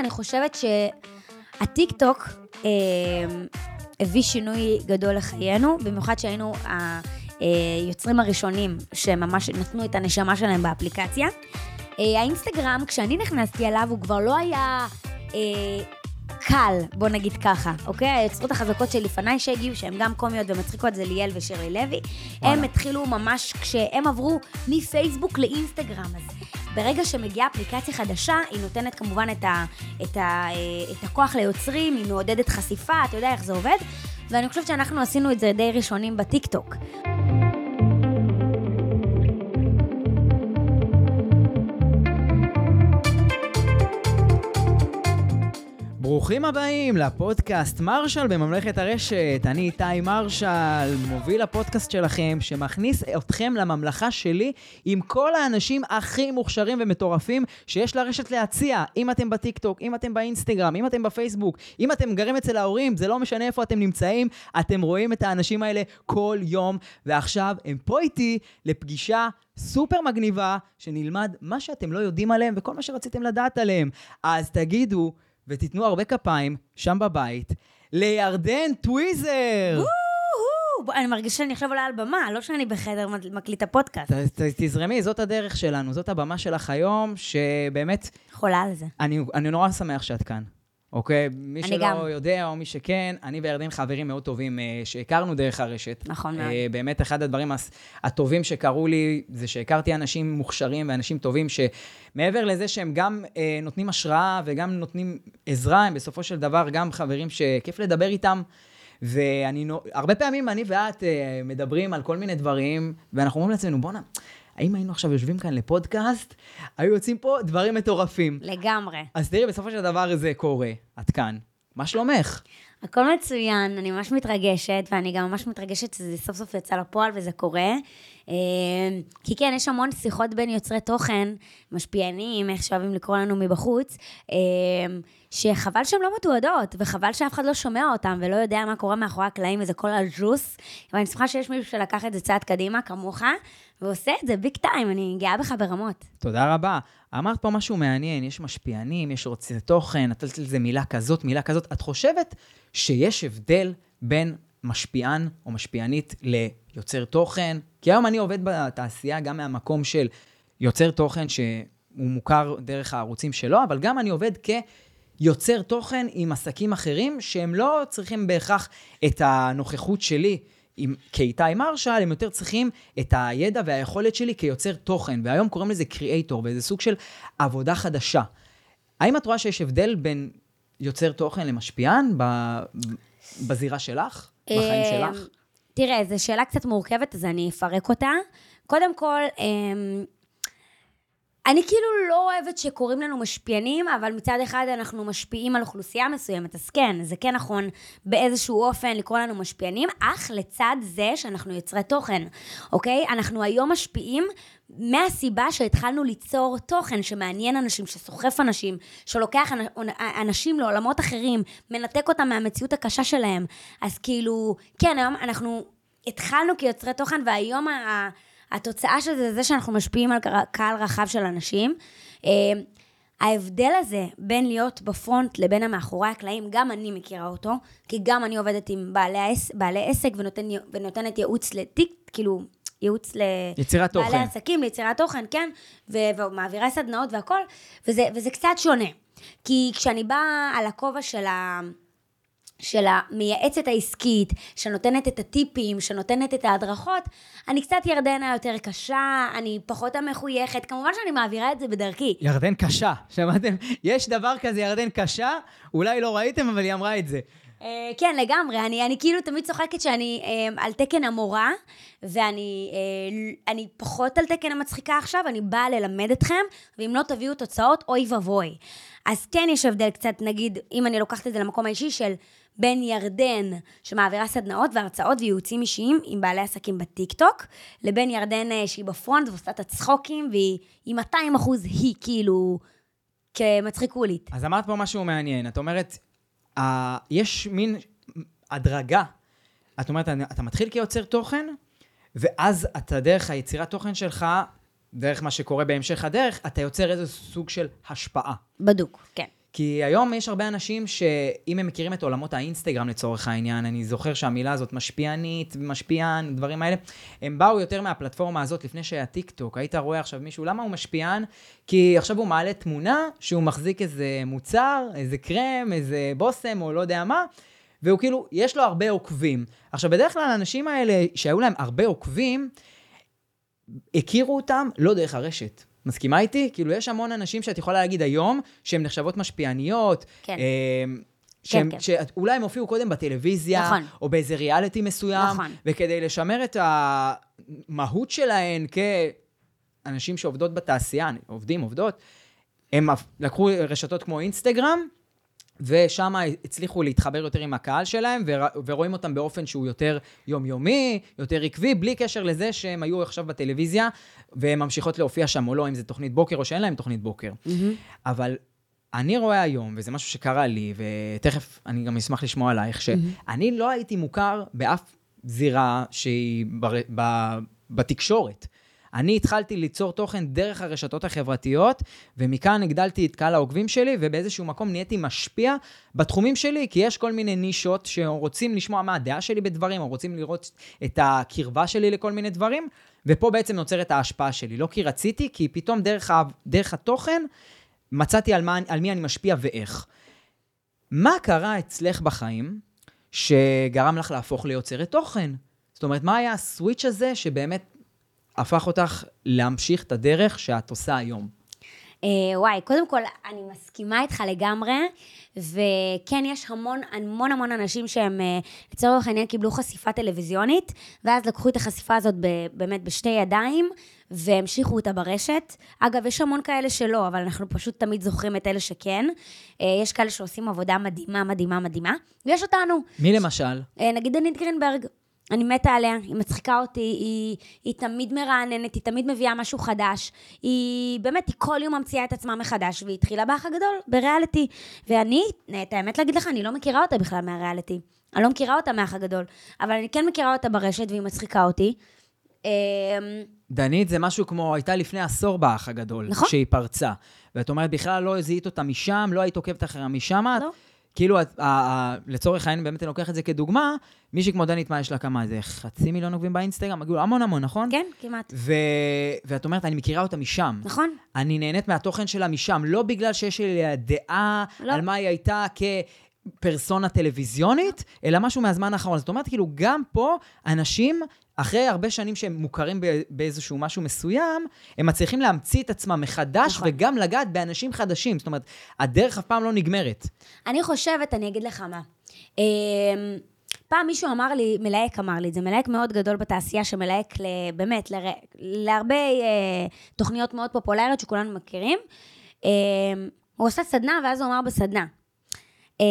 אני חושבת שהטיקטוק אה, הביא שינוי גדול לחיינו, במיוחד שהיינו היוצרים הראשונים שממש נתנו את הנשמה שלהם באפליקציה. אה, האינסטגרם, כשאני נכנסתי אליו, הוא כבר לא היה... אה, קל, בוא נגיד ככה, אוקיי? היוצרות החזקות שלפניי שהגיעו, שהן גם קומיות ומצחיקות, זה ליאל ושירלי לוי. הם התחילו ממש כשהם עברו מפייסבוק לאינסטגרם. אז ברגע שמגיעה אפליקציה חדשה, היא נותנת כמובן את, ה, את, ה, אה, את הכוח ליוצרים, היא מעודדת חשיפה, אתה יודע איך זה עובד, ואני חושבת שאנחנו עשינו את זה די ראשונים בטיקטוק. ברוכים הבאים לפודקאסט מרשל בממלכת הרשת. אני איתי מרשל, מוביל הפודקאסט שלכם, שמכניס אתכם לממלכה שלי עם כל האנשים הכי מוכשרים ומטורפים שיש לרשת להציע. אם אתם בטיקטוק, אם אתם באינסטגרם, אם אתם בפייסבוק, אם אתם גרים אצל ההורים, זה לא משנה איפה אתם נמצאים, אתם רואים את האנשים האלה כל יום, ועכשיו הם פה איתי לפגישה סופר מגניבה, שנלמד מה שאתם לא יודעים עליהם וכל מה שרציתם לדעת עליהם. אז תגידו, ותיתנו הרבה כפיים, שם בבית, לירדן טוויזר! אני מרגישה שאני עכשיו עולה על במה, לא שאני בחדר מקליט הפודקאסט. תזרמי, זאת הדרך שלנו, זאת הבמה שלך היום, שבאמת... חולה על זה. אני נורא שמח שאת כאן. אוקיי? מי שלא גם. יודע, או מי שכן, אני וירדן חברים מאוד טובים אה, שהכרנו דרך הרשת. נכון אה, מאוד. באמת, אחד הדברים הטובים שקרו לי, זה שהכרתי אנשים מוכשרים ואנשים טובים, שמעבר לזה שהם גם אה, נותנים השראה וגם נותנים עזרה, הם בסופו של דבר גם חברים שכיף לדבר איתם. ואני, הרבה פעמים אני ואת אה, מדברים על כל מיני דברים, ואנחנו אומרים לעצמנו, בואנה, האם היינו עכשיו יושבים כאן לפודקאסט, היו יוצאים פה דברים מטורפים. לגמרי. אז תראי, בסופו של דבר זה קורה, את כאן. מה שלומך? הכל מצוין, אני ממש מתרגשת, ואני גם ממש מתרגשת שזה סוף סוף יצא לפועל וזה קורה. אה, כי כן, יש המון שיחות בין יוצרי תוכן, משפיענים, איך שאוהבים לקרוא לנו מבחוץ, אה, שחבל שהן לא מתועדות, וחבל שאף אחד לא שומע אותן ולא יודע מה קורה מאחורי הקלעים, וזה כל הג'וס. ואני שמחה שיש מישהו שלקח את זה צעד קדימה, כמוך, ועושה את זה ביג טיים, אני גאה בך ברמות. תודה רבה. אמרת פה משהו מעניין, יש משפיענים, יש רוצי תוכן, נתת לזה מילה כזאת, מילה כזאת. את חושבת שיש הבדל בין משפיען או משפיענית ליוצר תוכן? כי היום אני עובד בתעשייה גם מהמקום של יוצר תוכן שהוא מוכר דרך הערוצים שלו, אבל גם אני עובד כיוצר תוכן עם עסקים אחרים, שהם לא צריכים בהכרח את הנוכחות שלי. עם, כאיתי מרשל, הם יותר צריכים את הידע והיכולת שלי כיוצר תוכן, והיום קוראים לזה קריאייטור, וזה סוג של עבודה חדשה. האם את רואה שיש הבדל בין יוצר תוכן למשפיען ב, בזירה שלך, בחיים אה, שלך? תראה, זו שאלה קצת מורכבת, אז אני אפרק אותה. קודם כל, אמ, אני כאילו לא אוהבת שקוראים לנו משפיענים, אבל מצד אחד אנחנו משפיעים על אוכלוסייה מסוימת, אז כן, זה כן נכון באיזשהו אופן לקרוא לנו משפיענים, אך לצד זה שאנחנו יוצרי תוכן, אוקיי? אנחנו היום משפיעים מהסיבה שהתחלנו ליצור תוכן שמעניין אנשים, שסוחף אנשים, שלוקח אנשים לעולמות אחרים, מנתק אותם מהמציאות הקשה שלהם. אז כאילו, כן, היום אנחנו התחלנו כיוצרי תוכן, והיום ה... התוצאה של זה זה שאנחנו משפיעים על קהל רחב של אנשים. אה, ההבדל הזה בין להיות בפרונט לבין המאחורי הקלעים, גם אני מכירה אותו, כי גם אני עובדת עם בעלי, עס, בעלי עסק ונותן, ונותנת ייעוץ לטיק, כאילו, ייעוץ ליצירת תוכן. לבעלי עסקים, ליצירת תוכן, כן, ו, ומעבירה סדנאות והכל, וזה, וזה קצת שונה. כי כשאני באה על הכובע של ה... של המייעצת העסקית, שנותנת את הטיפים, שנותנת את ההדרכות, אני קצת ירדנה יותר קשה, אני פחות המחויכת, כמובן שאני מעבירה את זה בדרכי. ירדן קשה, שמעתם? יש דבר כזה ירדן קשה, אולי לא ראיתם, אבל היא אמרה את זה. Uh, כן, לגמרי. אני, אני כאילו תמיד צוחקת שאני uh, על תקן המורה, ואני uh, אני פחות על תקן המצחיקה עכשיו, אני באה ללמד אתכם, ואם לא תביאו תוצאות, אוי ואבוי. אז כן יש הבדל קצת, נגיד, אם אני לוקחת את זה למקום האישי של בין ירדן, שמעבירה סדנאות והרצאות וייעוצים אישיים עם בעלי עסקים בטיקטוק, לבין ירדן אה, שהיא בפרונט ועושה את הצחוקים, והיא 200 אחוז היא כאילו כמצחיקולית. אז אמרת פה משהו מעניין. את אומרת, uh, יש מין הדרגה. את אומרת, אתה מתחיל כיוצר תוכן, ואז אתה דרך היצירת תוכן שלך דרך מה שקורה בהמשך הדרך, אתה יוצר איזה סוג של השפעה. בדוק, כן. כי היום יש הרבה אנשים שאם הם מכירים את עולמות האינסטגרם לצורך העניין, אני זוכר שהמילה הזאת משפיענית, משפיען, דברים האלה, הם באו יותר מהפלטפורמה הזאת לפני שהיה טיק טוק. היית רואה עכשיו מישהו, למה הוא משפיען? כי עכשיו הוא מעלה תמונה שהוא מחזיק איזה מוצר, איזה קרם, איזה בושם או לא יודע מה, והוא כאילו, יש לו הרבה עוקבים. עכשיו, בדרך כלל האנשים האלה שהיו להם הרבה עוקבים, הכירו אותם לא דרך הרשת. מסכימה איתי? כאילו, יש המון אנשים שאת יכולה להגיד היום, שהן נחשבות משפיעניות. כן. אה, שהם, כן. שאולי הם הופיעו קודם בטלוויזיה, נכון. או באיזה ריאליטי מסוים, נכון. וכדי לשמר את המהות שלהן כאנשים שעובדות בתעשייה, עובדים, עובדות, הם לקחו רשתות כמו אינסטגרם, ושם הצליחו להתחבר יותר עם הקהל שלהם, ור- ורואים אותם באופן שהוא יותר יומיומי, יותר עקבי, בלי קשר לזה שהם היו עכשיו בטלוויזיה, והן ממשיכות להופיע שם או לא, אם זה תוכנית בוקר או שאין להם תוכנית בוקר. אבל אני רואה היום, וזה משהו שקרה לי, ותכף אני גם אשמח לשמוע עלייך, שאני לא הייתי מוכר באף זירה שהיא בר... ב... בתקשורת. אני התחלתי ליצור תוכן דרך הרשתות החברתיות, ומכאן הגדלתי את קהל העוקבים שלי, ובאיזשהו מקום נהייתי משפיע בתחומים שלי, כי יש כל מיני נישות שרוצים לשמוע מה הדעה שלי בדברים, או רוצים לראות את הקרבה שלי לכל מיני דברים, ופה בעצם נוצרת ההשפעה שלי. לא כי רציתי, כי פתאום דרך, ה... דרך התוכן מצאתי על, מה, על מי אני משפיע ואיך. מה קרה אצלך בחיים שגרם לך להפוך ליוצרת תוכן? זאת אומרת, מה היה הסוויץ' הזה שבאמת הפך אותך להמשיך את הדרך שאת עושה היום? אה, וואי, קודם כל, אני מסכימה איתך לגמרי, וכן, יש המון המון המון אנשים שהם, אה, לצורך העניין, קיבלו חשיפה טלוויזיונית, ואז לקחו את החשיפה הזאת ב, באמת בשתי ידיים, והמשיכו אותה ברשת. אגב, יש המון כאלה שלא, אבל אנחנו פשוט תמיד זוכרים את אלה שכן. אה, יש כאלה שעושים עבודה מדהימה, מדהימה, מדהימה, ויש אותנו. מי למשל? אה, נגיד דנית גרינברג, אני מתה עליה, היא מצחיקה אותי, היא, היא תמיד מרעננת, היא תמיד מביאה משהו חדש. היא באמת, היא כל יום ממציאה את עצמה מחדש, והיא התחילה באח הגדול, בריאליטי. ואני, את האמת להגיד לך, אני לא מכירה אותה בכלל מהריאליטי. אני לא מכירה אותה מהאח הגדול, אבל אני כן מכירה אותה ברשת, והיא מצחיקה אותי. אמ, דנית זה משהו כמו, הייתה לפני עשור באח הגדול. נכון. שהיא פרצה. ואת אומרת, בכלל לא זיהית אותה משם, לא היית עוקבת אחריה משם. לא. את- ה- לצורך העניין, באמת אני לוקח את זה כדוגמה, מישהי כמו דנית, מה יש לה כמה? איזה חצי מיליון עוקבים באינסטגרם? כאילו, המון המון, נכון? כן, כמעט. ו... ואת אומרת, אני מכירה אותה משם. נכון? אני נהנית מהתוכן שלה משם, לא בגלל שיש לי דעה לא. על מה היא הייתה כפרסונה טלוויזיונית, אלא משהו מהזמן האחרון. זאת אומרת, כאילו, גם פה אנשים, אחרי הרבה שנים שהם מוכרים באיזשהו משהו מסוים, הם מצליחים להמציא את עצמם מחדש, נכון. וגם לגעת באנשים חדשים. זאת אומרת, הדרך אף פעם לא נגמרת. אני חושבת, אני אגיד לך מה. אמ, פעם מישהו אמר לי, מלהק אמר לי, זה מלהק מאוד גדול בתעשייה שמלהק ל, באמת לר, להרבה אה, תוכניות מאוד פופולריות שכולנו מכירים. אה, הוא עושה סדנה, ואז הוא אמר בסדנה. אה,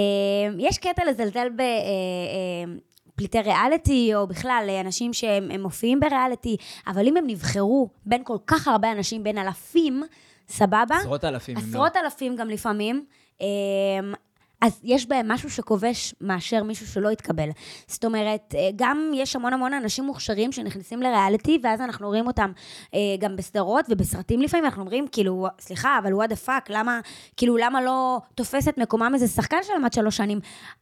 יש קטע לזלזל ב... אה, אה, פליטי ריאליטי, או בכלל אה, אנשים שהם הם מופיעים בריאליטי, אבל אם הם נבחרו בין כל כך הרבה אנשים, בין אלפים, סבבה? עשרות אלפים, לא. עשרות אלפים גם לפעמים. אז יש בהם משהו שכובש מאשר מישהו שלא התקבל. זאת אומרת, אה, גם יש המון המון אנשים מוכשרים שנכנסים לריאליטי, ואז אנחנו רואים אותם אה, גם בסדרות ובסרטים לפעמים, אנחנו אומרים, כאילו, סליחה, אבל what the fuck, למה, כאילו, למה לא תופס את מקומם איזה שחקן שלמד שלוש שנים?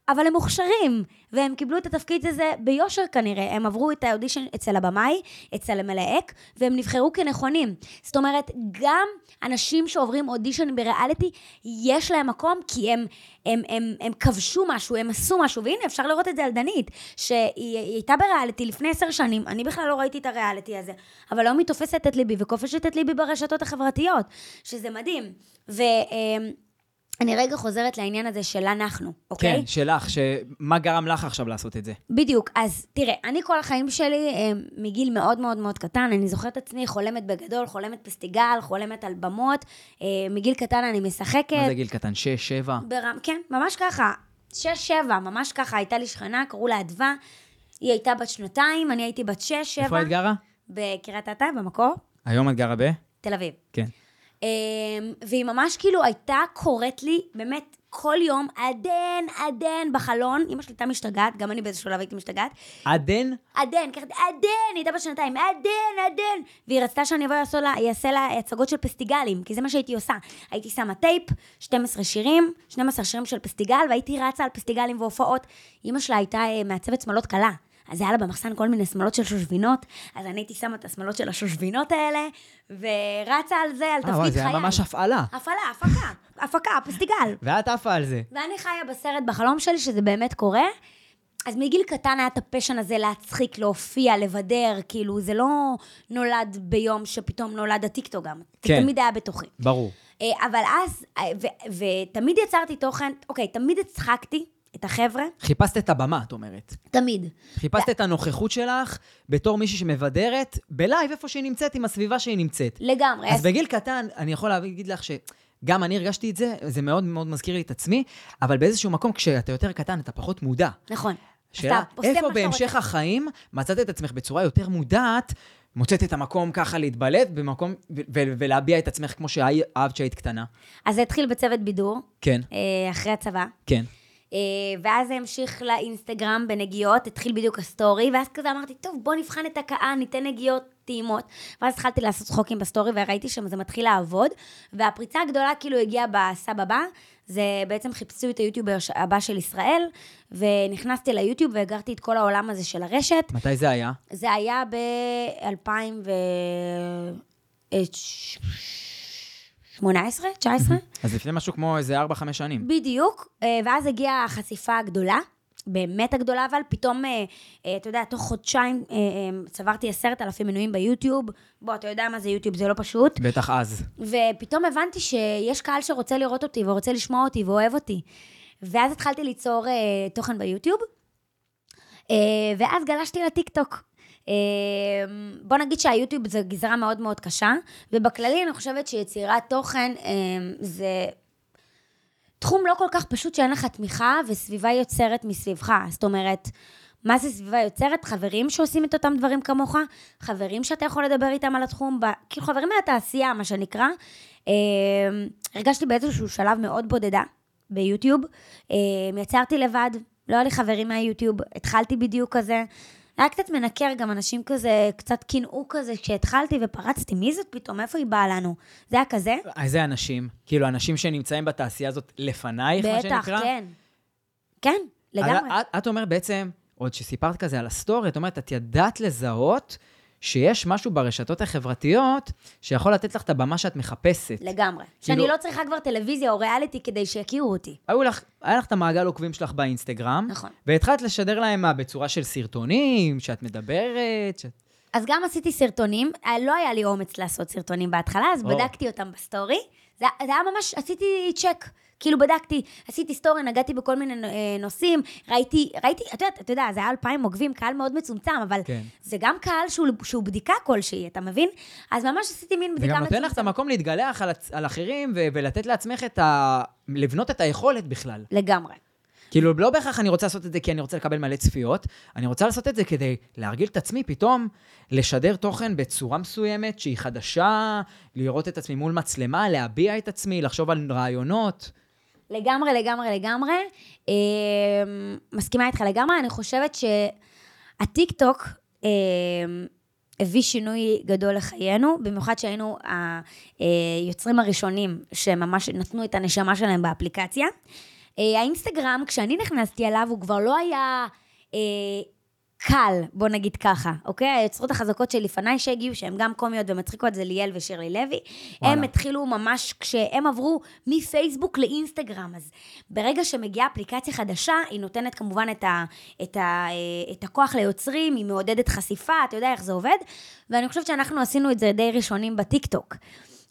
אבל הם מוכשרים, והם קיבלו את התפקיד הזה ביושר כנראה. הם עברו את האודישן אצל הבמאי, אצל המלהק, והם נבחרו כנכונים. זאת אומרת, גם אנשים שעוברים אודישן בריאליטי, יש להם מקום, כי הם, הם, הם, הם כבשו משהו, הם עשו משהו, והנה, אפשר לראות את זה על דנית, שהיא היא הייתה בריאליטי לפני עשר שנים, אני בכלל לא ראיתי את הריאליטי הזה, אבל היום היא תופסת את ליבי וכובשת את ליבי ברשתות החברתיות, שזה מדהים. ואני רגע חוזרת לעניין הזה של אנחנו, אוקיי? כן, שלך, שמה גרם לך עכשיו לעשות את זה? בדיוק, אז תראה, אני כל החיים שלי, אה, מגיל מאוד מאוד מאוד קטן, אני זוכרת את עצמי חולמת בגדול, חולמת פסטיגל, חולמת על במות, אה, מגיל קטן אני משחקת. מה זה גיל קטן? שש, שבע? ברם, כן, ממש ככה. שש, שבע, ממש ככה. הייתה לי שכנה, קראו לה אדווה. היא הייתה בת שנתיים, אני הייתי בת שש, שבע. איפה את גרה? בקריית אתא, במקור, היום את גרה ב? תל אביב. כן. אמ, והיא ממש כאילו הייתה קוראת לי, באמת, כל יום, עדן, עדן, בחלון. אמא שלי הייתה משתגעת, גם אני באיזשהו שלב הייתי משתגעת. עדן? עדן, ככה, עדן, היא הייתה בת שנתיים, עדן, עדן. והיא רצתה שאני אבוא לעשות לה, אעשה לה הצגות של פסטיגלים, כי זה מה שהייתי עושה. הייתי שמה טייפ, 12 שירים, 12 שירים של פסטיגל, והייתי רצה על פסטיגלים והופעות. אמא שלה הייתה אה, מעצבת שמלות קלה. אז היה לה במחסן כל מיני שמלות של שושבינות, אז אני הייתי שמה את השמלות של השושבינות האלה, ורצה על זה, על אה, תפקיד חיי. זה היה ממש הפעלה. הפעלה, הפקה, הפקה, פסטיגל. ואת עפה על זה. ואני חיה בסרט בחלום שלי, שזה באמת קורה. אז מגיל קטן היה את ה passion הזה להצחיק, להופיע, לבדר, כאילו, זה לא נולד ביום שפתאום נולד הטיקטוק גם. כן. זה תמיד היה בתוכי. ברור. אה, אבל אז, אה, ותמיד יצרתי תוכן, אוקיי, תמיד הצחקתי את החבר'ה, חיפשת את הבמה, את אומרת. תמיד. חיפשת את הנוכחות שלך בתור מישהי שמבדרת בלייב איפה שהיא נמצאת, עם הסביבה שהיא נמצאת. לגמרי. אז בגיל קטן, אני יכול להגיד לך שגם אני הרגשתי את זה, זה מאוד מאוד מזכיר לי את עצמי, אבל באיזשהו מקום, כשאתה יותר קטן, אתה פחות מודע. נכון. שאלה, איפה בהמשך רוצה. החיים מצאת את עצמך בצורה יותר מודעת, מוצאת את המקום ככה להתבלט במקום, ו- ו- ולהביע את עצמך כמו שאהבת שהיית קטנה? אז זה התחיל בצוות בידור, כן, אה, אחרי הצבא. כן. אה, ואז זה המשיך לאינסטגרם בנגיעות, התחיל בדיוק ה story, ואז כזה אמרתי, טוב, בוא נבחן את הקהל, ניתן נגיעות טעימות. ואז התחלתי לעשות צחוקים ב story, וראיתי שזה מתחיל לעבוד. והפריצה הגדולה כאילו הגיעה בסאב הבא, זה בעצם חיפשו את היוטיובר ש- הבא של ישראל, ונכנסתי ליוטיוב והכרתי את כל העולם הזה של הרשת. מתי זה היה? זה היה ב-2018, 19? אז לפני משהו כמו איזה 4-5 שנים. בדיוק, אה, ואז הגיעה החשיפה הגדולה, באמת הגדולה, אבל פתאום, אה, אה, אתה יודע, תוך חודשיים צברתי עשרת אלפים מנויים ביוטיוב. בוא, אתה יודע מה זה יוטיוב, זה לא פשוט. בטח אז. ופתאום הבנתי שיש קהל שרוצה לראות אותי, ורוצה לשמוע אותי, ואוהב אותי. ואז התחלתי ליצור תוכן ביוטיוב, ואז גלשתי לטיקטוק. אה, בוא נגיד שהיוטיוב זה גזרה מאוד מאוד קשה, ובכללי אני חושבת שיצירת תוכן אה, זה תחום לא כל כך פשוט שאין לך תמיכה וסביבה יוצרת מסביבך. זאת אומרת, מה זה סביבה יוצרת? חברים שעושים את אותם דברים כמוך, חברים שאתה יכול לדבר איתם על התחום, ב... כאילו חברים מהתעשייה, מה שנקרא. אה, הרגשתי באיזשהו שלב מאוד בודדה ביוטיוב. אה, יצרתי לבד, לא היה לי חברים מהיוטיוב, התחלתי בדיוק כזה. היה קצת מנקר, גם אנשים כזה, קצת קינאו כזה כשהתחלתי ופרצתי, מי זאת פתאום? איפה היא באה לנו? זה היה כזה? איזה אנשים? כאילו, אנשים שנמצאים בתעשייה הזאת לפנייך, מה שנקרא? בטח, כן. כן, לגמרי. את אומרת בעצם, עוד שסיפרת כזה על ה story, את אומרת, את ידעת לזהות שיש משהו ברשתות החברתיות שיכול לתת לך את הבמה שאת מחפשת. לגמרי. כאילו- שאני לא צריכה כבר טלוויזיה או ריאליטי כדי שיכירו אותי. היו לך, היה לך את המעגל עוקבים שלך באינסטגרם, נכון. והתחלת לשדר להם מה, בצורה של סרטונים, שאת מדברת, שאת... אז גם עשיתי סרטונים, אה, לא היה לי אומץ לעשות סרטונים בהתחלה, אז או. בדקתי אותם ב story. זה, זה היה ממש, עשיתי צ'ק. כאילו בדקתי, עשיתי story, נגעתי בכל מיני אה, נושאים, ראיתי, ראיתי, אתה יודע, אתה יודע, זה היה אלפיים עוקבים, קהל מאוד מצומצם, אבל כן. זה גם קהל שהוא, שהוא בדיקה כלשהי, אתה מבין? אז ממש עשיתי מין זה בדיקה גם מצומצמת. נותן לך את המקום להתגלח על, על אחרים ו- ולתת לעצמך את ה... לבנות את היכולת בכלל. לגמרי. כאילו, לא בהכרח אני רוצה לעשות את זה כי אני רוצה לקבל מלא צפיות, אני רוצה לעשות את זה כדי להרגיל את עצמי פתאום לשדר תוכן בצורה מסוימת שהיא חדשה, לראות את עצמי מול מצלמה, להביע את עצמי, לחשוב על רעיונות. לגמרי, לגמרי, לגמרי. אה, מסכימה איתך לגמרי. אני חושבת שהטיקטוק אה, הביא שינוי גדול לחיינו, במיוחד שהיינו היוצרים הראשונים שממש נתנו את הנשמה שלהם באפליקציה. אה, האינסטגרם, כשאני נכנסתי אליו, הוא כבר לא היה... קל, בוא נגיד ככה, אוקיי? היוצרות החזקות שלפניי שהגיעו, שהן גם קומיות ומצחיקות, זה ליאל ושירלי לוי. וואלה. הם התחילו ממש כשהם עברו מפייסבוק לאינסטגרם. אז ברגע שמגיעה אפליקציה חדשה, היא נותנת כמובן את, ה, את, ה, אה, את הכוח ליוצרים, היא מעודדת חשיפה, אתה יודע איך זה עובד. ואני חושבת שאנחנו עשינו את זה די ראשונים בטיקטוק.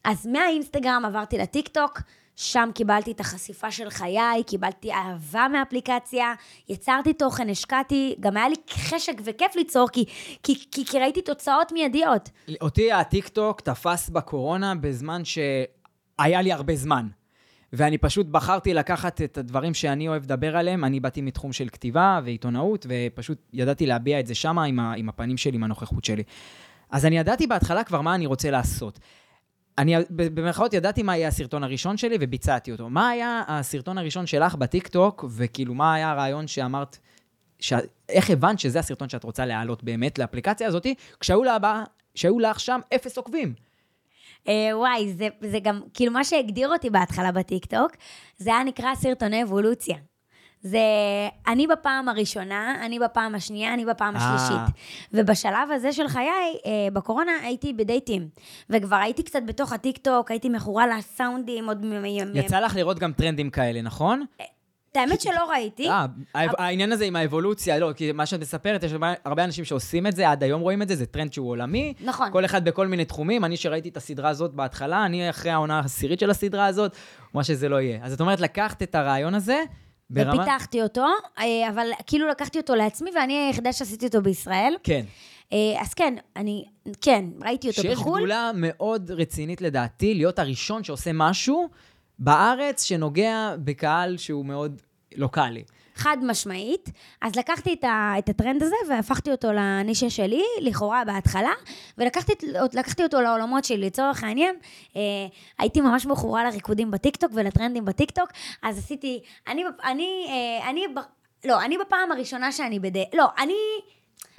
אז מהאינסטגרם עברתי לטיקטוק, שם קיבלתי את החשיפה של חיי, קיבלתי אהבה מהאפליקציה, יצרתי תוכן, השקעתי, גם היה לי חשק וכיף ליצור, כי, כי, כי, כי ראיתי תוצאות מיידיות. אותי הטיקטוק תפס בקורונה בזמן שהיה לי הרבה זמן. ואני פשוט בחרתי לקחת את הדברים שאני אוהב לדבר עליהם. אני באתי מתחום של כתיבה ועיתונאות, ופשוט ידעתי להביע את זה שמה עם, ה- עם הפנים שלי, עם הנוכחות שלי. אז אני ידעתי בהתחלה כבר מה אני רוצה לעשות. אני במרכאות ידעתי מה יהיה הסרטון הראשון שלי וביצעתי אותו. מה היה הסרטון הראשון שלך בטיקטוק, וכאילו מה היה הרעיון שאמרת, ש... איך הבנת שזה הסרטון שאת רוצה להעלות באמת לאפליקציה הזאת, כשהיו לה, כשהיו לך שם אפס עוקבים? אה, וואי, זה, זה גם, כאילו מה שהגדיר אותי בהתחלה בטיקטוק, זה היה נקרא סרטוני אבולוציה. זה אני בפעם הראשונה, אני בפעם השנייה, אני בפעם אה. השלישית. ובשלב הזה של חיי, אה, בקורונה הייתי בדייטים. וכבר הייתי קצת בתוך הטיקטוק, הייתי מכורה לסאונדים עוד מ... יצא לך לראות גם טרנדים כאלה, נכון? את האמת שלא ראיתי. אה, העניין הזה עם האבולוציה, לא, כי מה שאת מספרת, יש הרבה אנשים שעושים את זה, עד היום רואים את זה, זה טרנד שהוא עולמי. נכון. כל אחד בכל מיני תחומים. אני שראיתי את הסדרה הזאת בהתחלה, אני אחרי העונה העשירית של הסדרה הזאת, מה שזה לא יהיה. אז את אומרת, לקחת את הרעיון הזה, ברמה... ופיתחתי אותו, אה, אבל כאילו לקחתי אותו לעצמי, ואני היחידה שעשיתי אותו בישראל. כן. אה, אז כן, אני, כן, ראיתי אותו שיש בחו"ל. שיש גדולה מאוד רצינית לדעתי, להיות הראשון שעושה משהו בארץ שנוגע בקהל שהוא מאוד לוקאלי. חד משמעית. אז לקחתי את, ה, את הטרנד הזה והפכתי אותו לנישה שלי, לכאורה בהתחלה, ולקחתי אותו לעולמות שלי. לצורך העניין, אה, הייתי ממש מכורה לריקודים בטיקטוק ולטרנדים בטיקטוק, אז עשיתי, אני, אני, אה, אני, לא, אני בפעם הראשונה שאני בדי... לא, אני...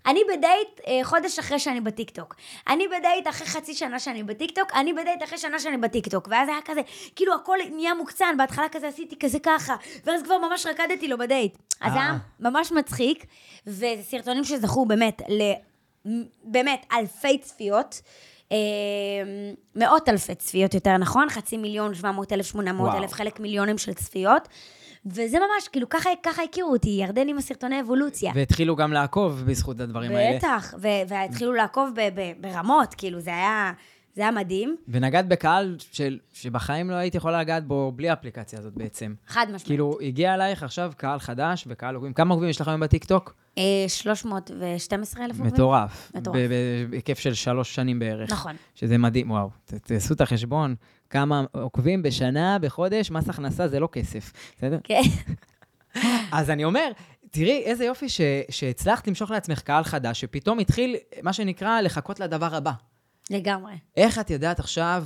אני בדייט אה, חודש אחרי שאני בטיקטוק. אני בדייט אחרי חצי שנה שאני בטיקטוק, אני בדייט אחרי שנה שאני בטיקטוק. ואז היה כזה, כאילו הכל נהיה מוקצן, בהתחלה כזה עשיתי כזה ככה, ואז כבר ממש רקדתי לו בדייט. אז זה היה אה. ממש מצחיק, וזה סרטונים שזכו באמת ל... באמת אלפי צפיות. אה, מאות אלפי צפיות יותר נכון, חצי מיליון, 700 אלף, 800 אלף, חלק מיליונים של צפיות. וזה ממש, כאילו, ככה, ככה הכירו אותי, ירדן עם הסרטוני אבולוציה. והתחילו גם לעקוב בזכות הדברים בטח, האלה. בטח, והתחילו לעקוב ברמות, כאילו, זה היה... זה היה מדהים. ונגעת בקהל של, שבחיים לא היית יכולה לגעת בו בלי האפליקציה הזאת בעצם. חד משמעית. כאילו, הגיע אלייך עכשיו קהל חדש וקהל עוקבים. כמה עוקבים יש לך היום בטיקטוק? 312 אלף עוקבים. מטורף. מטורף. בהיקף של שלוש שנים בערך. נכון. שזה מדהים, וואו. תעשו את החשבון, כמה עוקבים בשנה, בחודש, מס הכנסה זה לא כסף, בסדר? כן. אז אני אומר, תראי איזה יופי ש, שהצלחת למשוך לעצמך קהל חדש, שפתאום התחיל, מה שנקרא, לחכות לדבר הבא. לגמרי. איך את יודעת עכשיו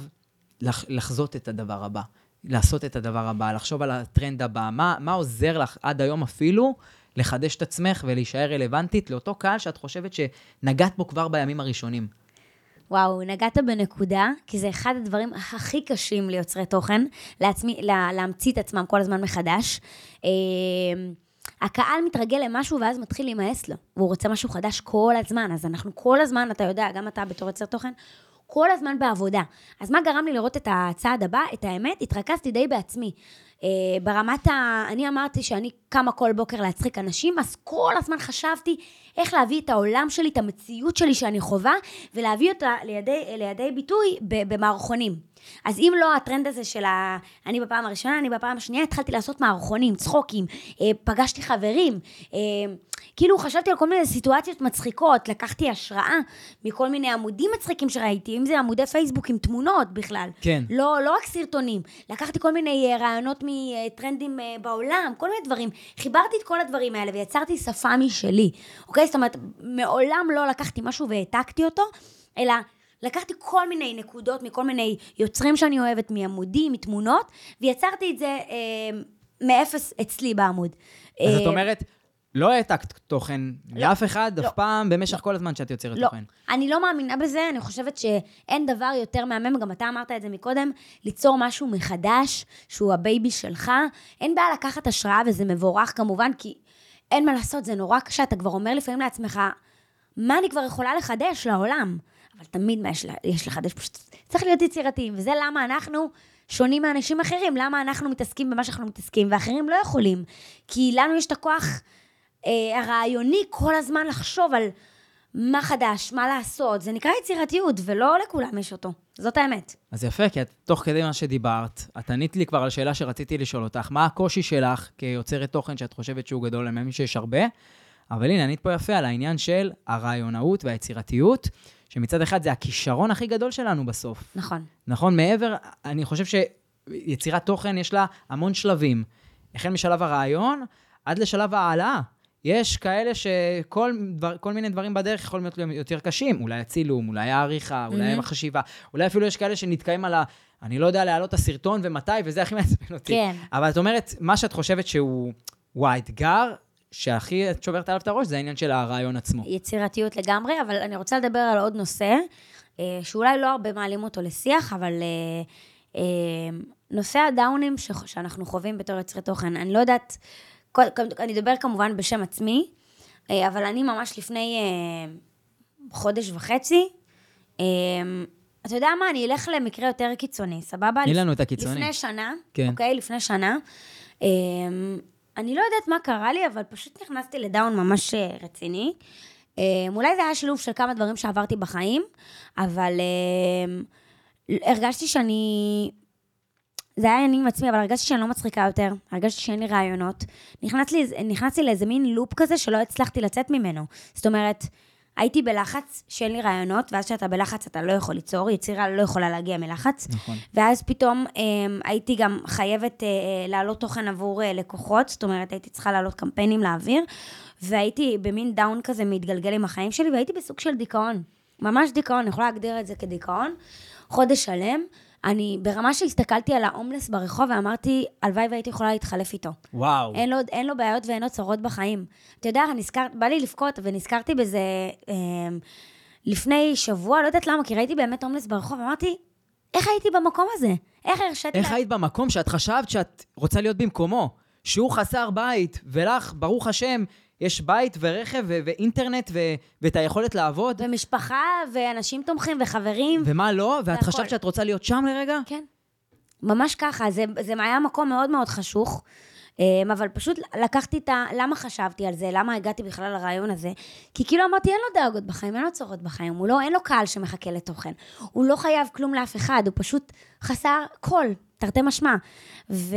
לח, לחזות את הדבר הבא? לעשות את הדבר הבא, לחשוב על הטרנד הבא? מה, מה עוזר לך עד היום אפילו לחדש את עצמך ולהישאר רלוונטית לאותו קהל שאת חושבת שנגעת בו כבר בימים הראשונים? וואו, נגעת בנקודה, כי זה אחד הדברים הכי קשים ליוצרי תוכן, לעצמי, לה, להמציא את עצמם כל הזמן מחדש. אה, הקהל מתרגל למשהו ואז מתחיל להימאס לו, והוא רוצה משהו חדש כל הזמן, אז אנחנו כל הזמן, אתה יודע, גם אתה בתור יוצר תוכן, כל הזמן בעבודה. אז מה גרם לי לראות את הצעד הבא? את האמת, התרכזתי די בעצמי. אה, ברמת ה... אני אמרתי שאני קמה כל בוקר להצחיק אנשים, אז כל הזמן חשבתי איך להביא את העולם שלי, את המציאות שלי שאני חווה, ולהביא אותה לידי, לידי ביטוי במערכונים. אז אם לא הטרנד הזה של ה... אני בפעם הראשונה, אני בפעם השנייה, התחלתי לעשות מערכונים, צחוקים, אה, פגשתי חברים, אה, כאילו חשבתי על כל מיני סיטואציות מצחיקות, לקחתי השראה מכל מיני עמודים מצחיקים שראיתי, אם זה עמודי פייסבוק עם תמונות בכלל. כן. לא, לא רק סרטונים, לקחתי כל מיני אה, רעיונות מטרנדים בעולם, כל מיני דברים. חיברתי את כל הדברים האלה ויצרתי שפה משלי, אוקיי? זאת אומרת, מעולם לא לקחתי משהו והעתקתי אותו, אלא... לקחתי כל מיני נקודות מכל מיני יוצרים שאני אוהבת, מעמודים, מתמונות, ויצרתי את זה אה, מאפס אצלי בעמוד. אז אה, את אומרת, לא העתקת תוכן לא, לאף אחד לא, אף פעם במשך לא, כל הזמן שאת יוצרת לא, תוכן. אני לא מאמינה בזה, אני חושבת שאין דבר יותר מהמם, גם אתה אמרת את זה מקודם, ליצור משהו מחדש, שהוא ה baby שלך. אין בעיה לקחת השראה, וזה מבורך כמובן, כי אין מה לעשות, זה נורא קשה, אתה כבר אומר לפעמים לעצמך, מה אני כבר יכולה לחדש לעולם? אבל תמיד מה יש, יש לחדש, פשוט צריך להיות יצירתיים, וזה למה אנחנו שונים מאנשים אחרים, למה אנחנו מתעסקים במה שאנחנו מתעסקים, ואחרים לא יכולים. כי לנו יש את הכוח הרעיוני כל הזמן לחשוב על מה חדש, מה לעשות, זה נקרא יצירתיות, ולא לכולם יש אותו. זאת האמת. אז יפה, כי את, תוך כדי מה שדיברת, את ענית לי כבר על שאלה שרציתי לשאול אותך, מה הקושי שלך כיוצרת תוכן שאת חושבת שהוא גדול, מאמין שיש הרבה, אבל הנה, ענית פה יפה על העניין של הרעיונאות והיצירתיות. שמצד אחד זה הכישרון הכי גדול שלנו בסוף. נכון. נכון? מעבר, אני חושב שיצירת תוכן יש לה המון שלבים. החל משלב הרעיון עד לשלב ההעלאה. יש כאלה שכל דבר, כל מיני דברים בדרך יכולים להיות יותר קשים. אולי הצילום, אולי העריכה, אולי Mhm. החשיבה. אולי אפילו יש כאלה שנתקעים על ה... אני לא יודע להעלות את הסרטון ומתי, וזה הכי מעצבן אותי. כן. אבל את אומרת, מה שאת חושבת שהוא הוא האתגר שהכי את שוברת עליו את הראש, זה העניין של הרעיון עצמו. יצירתיות לגמרי, אבל אני רוצה לדבר על עוד נושא, אה, שאולי לא הרבה מעלים אותו לשיח, אבל אה, אה, נושא הדאונים שאנחנו חווים בתור יוצרי תוכן, אני לא יודעת, אני אדבר כמובן בשם עצמי, אה, אבל אני ממש לפני אה, חודש וחצי, אה, אתה יודע מה, אני אלך למקרה יותר קיצוני, סבבה? תני לנו את הקיצוני. לפני שנה, כן. אוקיי? לפני שנה. אני לא יודעת מה קרה לי, אבל פשוט נכנסתי לדאון ממש רציני. אולי זה היה שילוב של כמה דברים שעברתי בחיים, אבל הרגשתי שאני... זה היה אני עם עצמי, אבל הרגשתי שאני לא מצחיקה יותר, הרגשתי שאין לי רעיונות. נכנס לי, נכנסתי לאיזה מין לופ כזה שלא הצלחתי לצאת ממנו. זאת אומרת, הייתי בלחץ שאין לי רעיונות, ואז כשאתה בלחץ אתה לא יכול ליצור, יצירה לא יכולה להגיע מלחץ. נכון. ואז פתאום אמ, הייתי גם חייבת אה, אה, להעלות תוכן עבור אה, לקוחות, זאת אומרת, הייתי צריכה להעלות קמפיינים לאוויר, והייתי במין down כזה מתגלגל עם החיים שלי, והייתי בסוג של דיכאון. ממש דיכאון, אני יכולה להגדיר את זה כדיכאון. חודש שלם, אני ברמה שהסתכלתי על ההומלס ברחוב ואמרתי, הלוואי והייתי יכולה להתחלף איתו. וואו. אין לו, אין לו בעיות ואין לו צרות בחיים. אתה יודע, נזכר, בא לי לבכות, ונזכרתי בזה אה, לפני שבוע, לא יודעת למה, כי ראיתי באמת הומלס ברחוב, אמרתי, איך הייתי במקום הזה? איך הרשיתי... איך לה- היית במקום שאת חשבת שאת רוצה להיות במקומו? שהוא חסר בית, ולך, ברוך השם, יש בית ורכב ו- ואינטרנט ו- ואת היכולת לעבוד, ומשפחה, ואנשים תומכים, וחברים. ומה לא, ואת. חשבת שאת רוצה להיות שם לרגע? כן. ממש ככה, זה, זה היה מקום מאוד מאוד חשוך. אמ, אבל פשוט לקחתי את ה... למה חשבתי על זה? למה הגעתי בכלל לרעיון הזה? כי כאילו אמרתי, אין לו דאגות בחיים, אין לו צורות בחיים, הוא לא, אין לו קהל שמחכה לתוכן. הוא לא חייב כלום לאף אחד, הוא פשוט חסר קול, תרתי משמע. ו...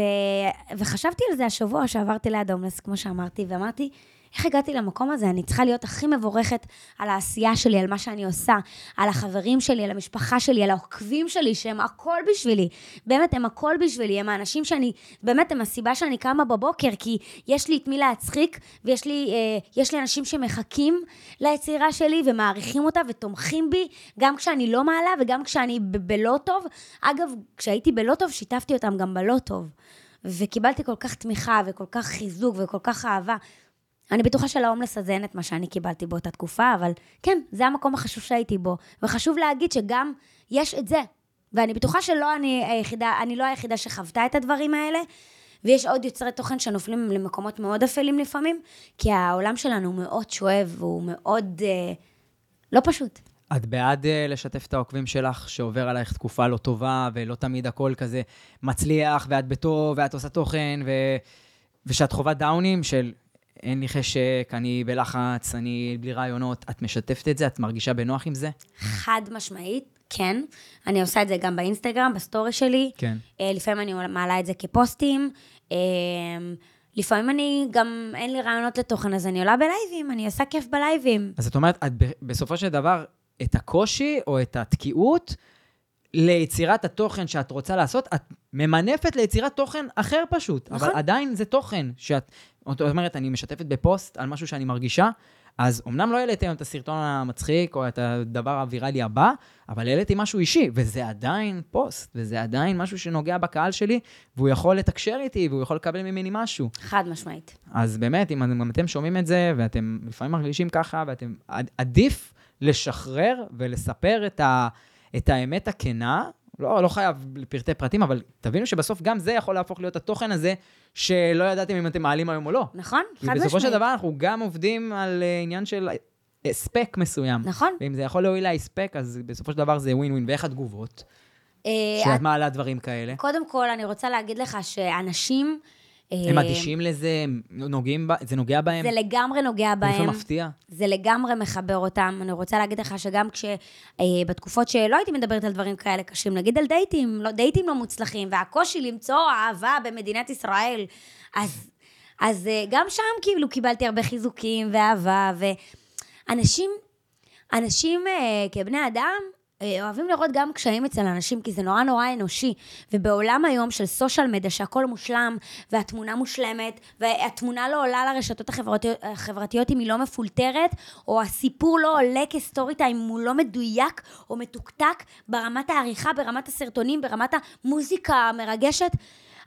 וחשבתי על זה השבוע שעברתי ליד הומלס, כמו שאמרתי, ואמרתי, איך הגעתי למקום הזה? אני צריכה להיות הכי מבורכת על העשייה שלי, על מה שאני עושה, על החברים שלי, על המשפחה שלי, על העוקבים שלי, שהם הכל בשבילי. באמת, הם הכל בשבילי, הם האנשים שאני, באמת, הם הסיבה שאני קמה בבוקר, כי יש לי את מי להצחיק, ויש לי, אה, לי אנשים שמחכים ליצירה שלי, ומעריכים אותה, ותומכים בי, גם כשאני לא מעלה וגם כשאני ב- בלא טוב. אגב, כשהייתי בלא טוב, שיתפתי אותם גם בלא טוב. וקיבלתי כל כך תמיכה, וכל כך חיזוק, וכל כך אהבה. אני בטוחה שלהומלס הזה אין את מה שאני קיבלתי באותה תקופה, אבל כן, זה המקום החשוב שהייתי בו. וחשוב להגיד שגם יש את זה. ואני בטוחה שלא אני היחידה, אני לא היחידה שחוותה את הדברים האלה, ויש עוד יוצרי תוכן שנופלים למקומות מאוד אפלים לפעמים, כי העולם שלנו הוא מאוד שואב, והוא מאוד אה, לא פשוט. את בעד uh, לשתף את העוקבים שלך, שעובר עלייך תקופה לא טובה, ולא תמיד הכל כזה מצליח, ואת בטוב, ואת עושה תוכן, ו... וכשאת חווה דאונים של אין לי חשק, אני בלחץ, אני בלי רעיונות. את משתפת את זה? את מרגישה בנוח עם זה? חד משמעית, כן. אני עושה את זה גם באינסטגרם, בסטורי שלי. כן. אה, לפעמים אני מעלה את זה כפוסטים. אה, לפעמים אני גם, אין לי רעיונות לתוכן, אז אני עולה בלייבים, אני עושה כיף בלייבים. אז את אומרת, את בסופו של דבר, את הקושי או את התקיעות ליצירת התוכן שאת רוצה לעשות, את ממנפת ליצירת תוכן אחר פשוט. נכון. אבל עדיין זה תוכן שאת... זאת אומרת, אני משתפת בפוסט על משהו שאני מרגישה, אז אמנם לא העליתי היום את הסרטון המצחיק או את הדבר הוויראלי הבא, אבל העליתי משהו אישי, וזה עדיין פוסט, וזה עדיין משהו שנוגע בקהל שלי, והוא יכול לתקשר איתי, והוא יכול לקבל ממני משהו. חד משמעית. אז באמת, אם אם אתם שומעים את זה, ואתם לפעמים מרגישים ככה, ואתם... עד- עדיף לשחרר ולספר את, ה, את האמת הכנה. לא, לא חייב לפרטי פרטים, אבל תבינו שבסוף גם זה יכול להפוך להיות התוכן הזה, שלא ידעתם אם אתם מעלים היום או לא. נכון? כי חד בסופו של משמעית. דבר אנחנו גם עובדים על אה, עניין של הספק מסוים. נכון. ואם זה יכול להועיל להספק, אז בסופו של דבר זה ווין ווין. ואיך התגובות? אה, שאת מעלה דברים כאלה. קודם כל, אני רוצה להגיד לך שאנשים... אה, הם אדישים לזה, הם נוגעים, זה נוגע בהם? זה לגמרי נוגע לפעמים בהם. מפתיע. זה לגמרי מחבר אותם. אני רוצה להגיד לך שגם כש... אה, בתקופות שלא הייתי מדברת על דברים כאלה קשים, נגיד על דייטים, לא, דייטים לא מוצלחים, והקושי למצוא אהבה במדינת ישראל, אז, אז אה, גם שם כאילו קיבלתי הרבה חיזוקים ואהבה, ואנשים, אנשים אה, כבני אדם, אה, אוהבים לראות גם קשיים אצל אנשים, כי זה נורא נורא אנושי. ובעולם היום של סושיאל מדיה, שהכל מושלם, והתמונה מושלמת, והתמונה לא עולה לרשתות החברתיות, החברתיות אם היא לא מפולטרת, או הסיפור לא עולה כסטורי טיים אם הוא לא מדויק או מתוקתק ברמת העריכה, ברמת הסרטונים, ברמת המוזיקה המרגשת,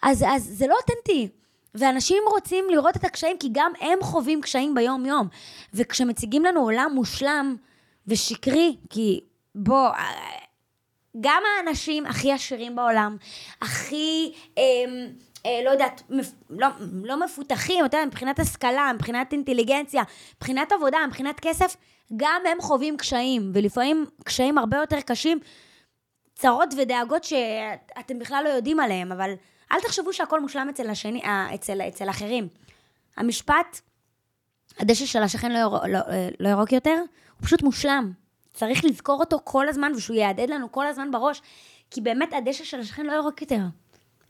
אז, אז זה לא אותנטי. ואנשים רוצים לראות את הקשיים, כי גם הם חווים קשיים ביום-יום. וכשמציגים לנו עולם מושלם ושקרי, כי בוא, גם האנשים הכי עשירים בעולם, הכי, אה, אה, לא יודעת, מפ, לא, לא מפותחים, אתה יודע, מבחינת השכלה, מבחינת אינטליגנציה, מבחינת עבודה, מבחינת כסף, גם הם חווים קשיים, ולפעמים קשיים הרבה יותר קשים, צרות ודאגות שאתם בכלל לא יודעים עליהם, אבל אל תחשבו שהכל מושלם אצל, השני, אה, אצל, אצל אחרים. המשפט, הדשא של השכן לא, ירוק, לא, לא ירוק יותר, הוא פשוט מושלם. צריך לזכור אותו כל הזמן, ושהוא יהדהד לנו כל הזמן בראש, כי באמת הדשא של השכן לא ירוק יותר.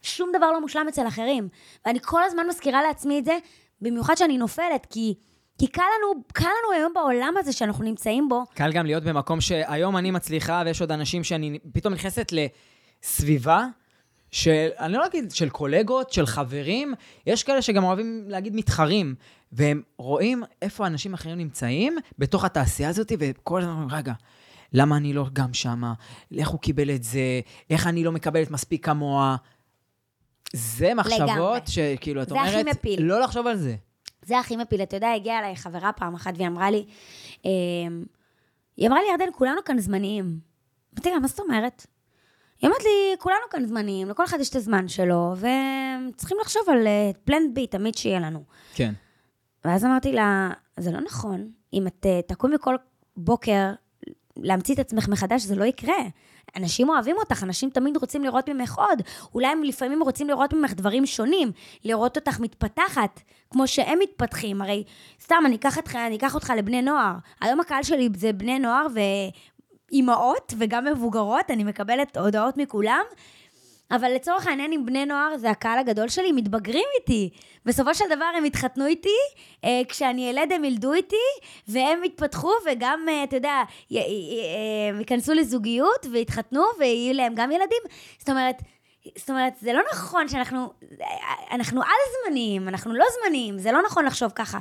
שום דבר לא מושלם אצל אחרים. ואני כל הזמן מזכירה לעצמי את זה, במיוחד שאני נופלת, כי... כי קל לנו, קל לנו היום בעולם הזה שאנחנו נמצאים בו. קל גם להיות במקום שהיום אני מצליחה, ויש עוד אנשים שאני פתאום נכנסת לסביבה של, אני לא אגיד של קולגות, של חברים, יש כאלה שגם אוהבים להגיד מתחרים, והם רואים איפה אנשים אחרים נמצאים בתוך התעשייה הזאת, וכל הזמן אומרים, רגע, למה אני לא גם שמה? איך הוא קיבל את זה? איך אני לא מקבלת מספיק כמוה? זה מחשבות שכאילו, את אומרת, הכי מפיל. לא לחשוב על זה. זה הכי מפיל. אתה יודע, הגיעה אליי חברה פעם אחת והיא אמרה לי, אמ, היא אמרה לי, ירדן, כולנו כאן זמניים. אמרתי לה, מה זאת אומרת? היא אומרת לי, כולנו כאן זמניים, לכל אחד יש את הזמן שלו, וצריכים לחשוב על פלנט uh, בי תמיד שיהיה לנו. כן. ואז אמרתי לה, זה לא נכון. אם את uh, תקומי כל בוקר להמציא את עצמך מחדש, זה לא יקרה. אנשים אוהבים אותך, אנשים תמיד רוצים לראות ממך עוד. אולי הם לפעמים רוצים לראות ממך דברים שונים, לראות אותך מתפתחת, כמו שהם מתפתחים. הרי סתם, אני אקח אותך, אני אקח אותך לבני נוער. היום הקהל שלי זה בני נוער, אימהות וגם מבוגרות, אני מקבלת הודעות מכולם. אבל לצורך העניין עם בני נוער, זה הקהל הגדול שלי, מתבגרים איתי. בסופו של דבר הם התחתנו איתי, אה, כשאני ילד הם ילדו איתי, והם התפתחו וגם, אה, אתה יודע, י, אה, ייכנסו לזוגיות ויתחתנו ויהיו להם גם ילדים. זאת אומרת, זאת אומרת, זה לא נכון שאנחנו, אנחנו על-זמניים, אנחנו לא זמניים, זה לא נכון לחשוב ככה.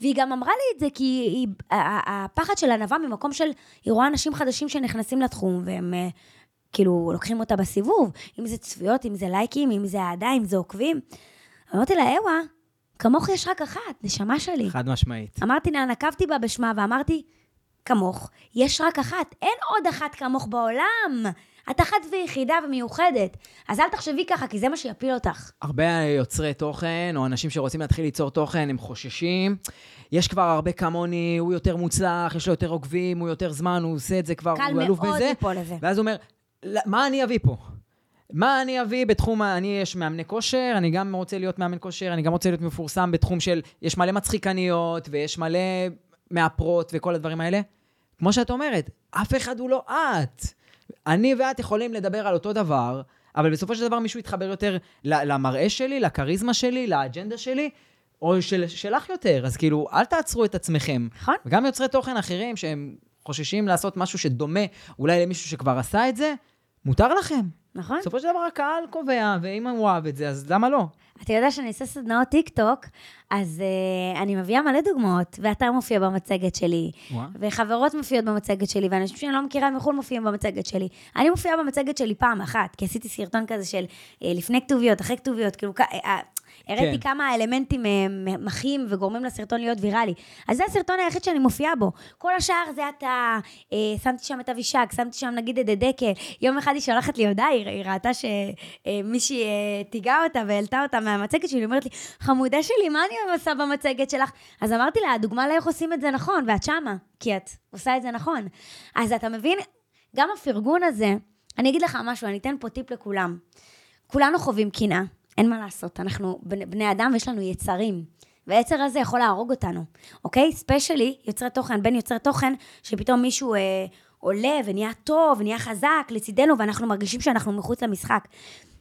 והיא גם אמרה לי את זה כי היא, הפחד שלה נבע ממקום של, היא רואה אנשים חדשים שנכנסים לתחום, והם כאילו לוקחים אותה בסיבוב, אם זה צפיות, אם זה לייקים, אם זה אהדה, אם זה עוקבים. אמרתי לה, אווה, כמוך יש רק אחת, נשמה שלי. חד משמעית. אמרתי לה, נקבתי בה בשמה ואמרתי, כמוך, יש רק אחת, אין עוד אחת כמוך בעולם. את אחת ויחידה ומיוחדת. אז אל תחשבי ככה, כי זה מה שיפיל אותך. הרבה יוצרי תוכן, או אנשים שרוצים להתחיל ליצור תוכן, הם חוששים. יש כבר הרבה כמוני, הוא יותר מוצלח, יש לו יותר עוקבים, הוא יותר זמן, הוא עושה את זה כבר, הוא אלוף בזה. קל מאוד ליפול לזה. ואז הוא אומר, מה אני אביא פה? מה אני אביא בתחום, אני יש מאמני כושר, אני גם רוצה להיות מאמן כושר, אני גם רוצה להיות מפורסם בתחום של, יש מלא מצחיקניות, ויש מלא מאפרות וכל הדברים האלה. כמו שאת אומרת, אף אחד הוא לא את. אני ואת יכולים לדבר על אותו דבר, אבל בסופו של דבר מישהו יתחבר יותר למראה שלי, לכריזמה שלי, לאג'נדה שלי, או של, שלך יותר. אז כאילו, אל תעצרו את עצמכם. נכון. וגם יוצרי תוכן אחרים שהם חוששים לעשות משהו שדומה אולי למישהו שכבר עשה את זה, מותר לכם. נכון. בסופו של דבר הקהל קובע, ואם הוא אוהב את זה, אז למה לא? אתה יודע שאני עושה סדנאות טיק טוק, אז uh, אני מביאה מלא דוגמאות, ואתה מופיע במצגת שלי, ווא. וחברות מופיעות במצגת שלי, ואנשים שאני לא מכירה מחו"ל מופיעים במצגת שלי. אני מופיעה במצגת שלי פעם אחת, כי עשיתי סרטון כזה של uh, לפני כתוביות, אחרי כתוביות, כאילו, uh, הראיתי כן. כמה אלמנטים אה, מחיים וגורמים לסרטון להיות ויראלי. אז זה הסרטון היחיד שאני מופיעה בו. כל השאר זה אתה, אה, שמתי שם את אבישג, שמתי שם נגיד את דדקה. יום אחד היא שולחת לי הודעה, היא, היא ראתה שמישהי אה, אה, תיגעה אותה והעלתה אותה מהמצגת שלי, היא אומרת לי, חמודה שלי, מה אני עושה במצגת שלך? אז אמרתי לה, הדוגמה לאיך עושים את זה נכון, ואת שמה, כי את עושה את זה נכון. אז אתה מבין, גם הפרגון הזה, אני אגיד לך משהו, אני אתן פה טיפ לכולם. כולנו חווים קנאה. אין מה לעשות, אנחנו בני אדם ויש לנו יצרים. והיצר הזה יכול להרוג אותנו, אוקיי? ספיישלי, יוצרי תוכן, בין יוצרי תוכן, שפתאום מישהו אה, עולה ונהיה טוב ונהיה חזק לצידנו, ואנחנו מרגישים שאנחנו מחוץ למשחק.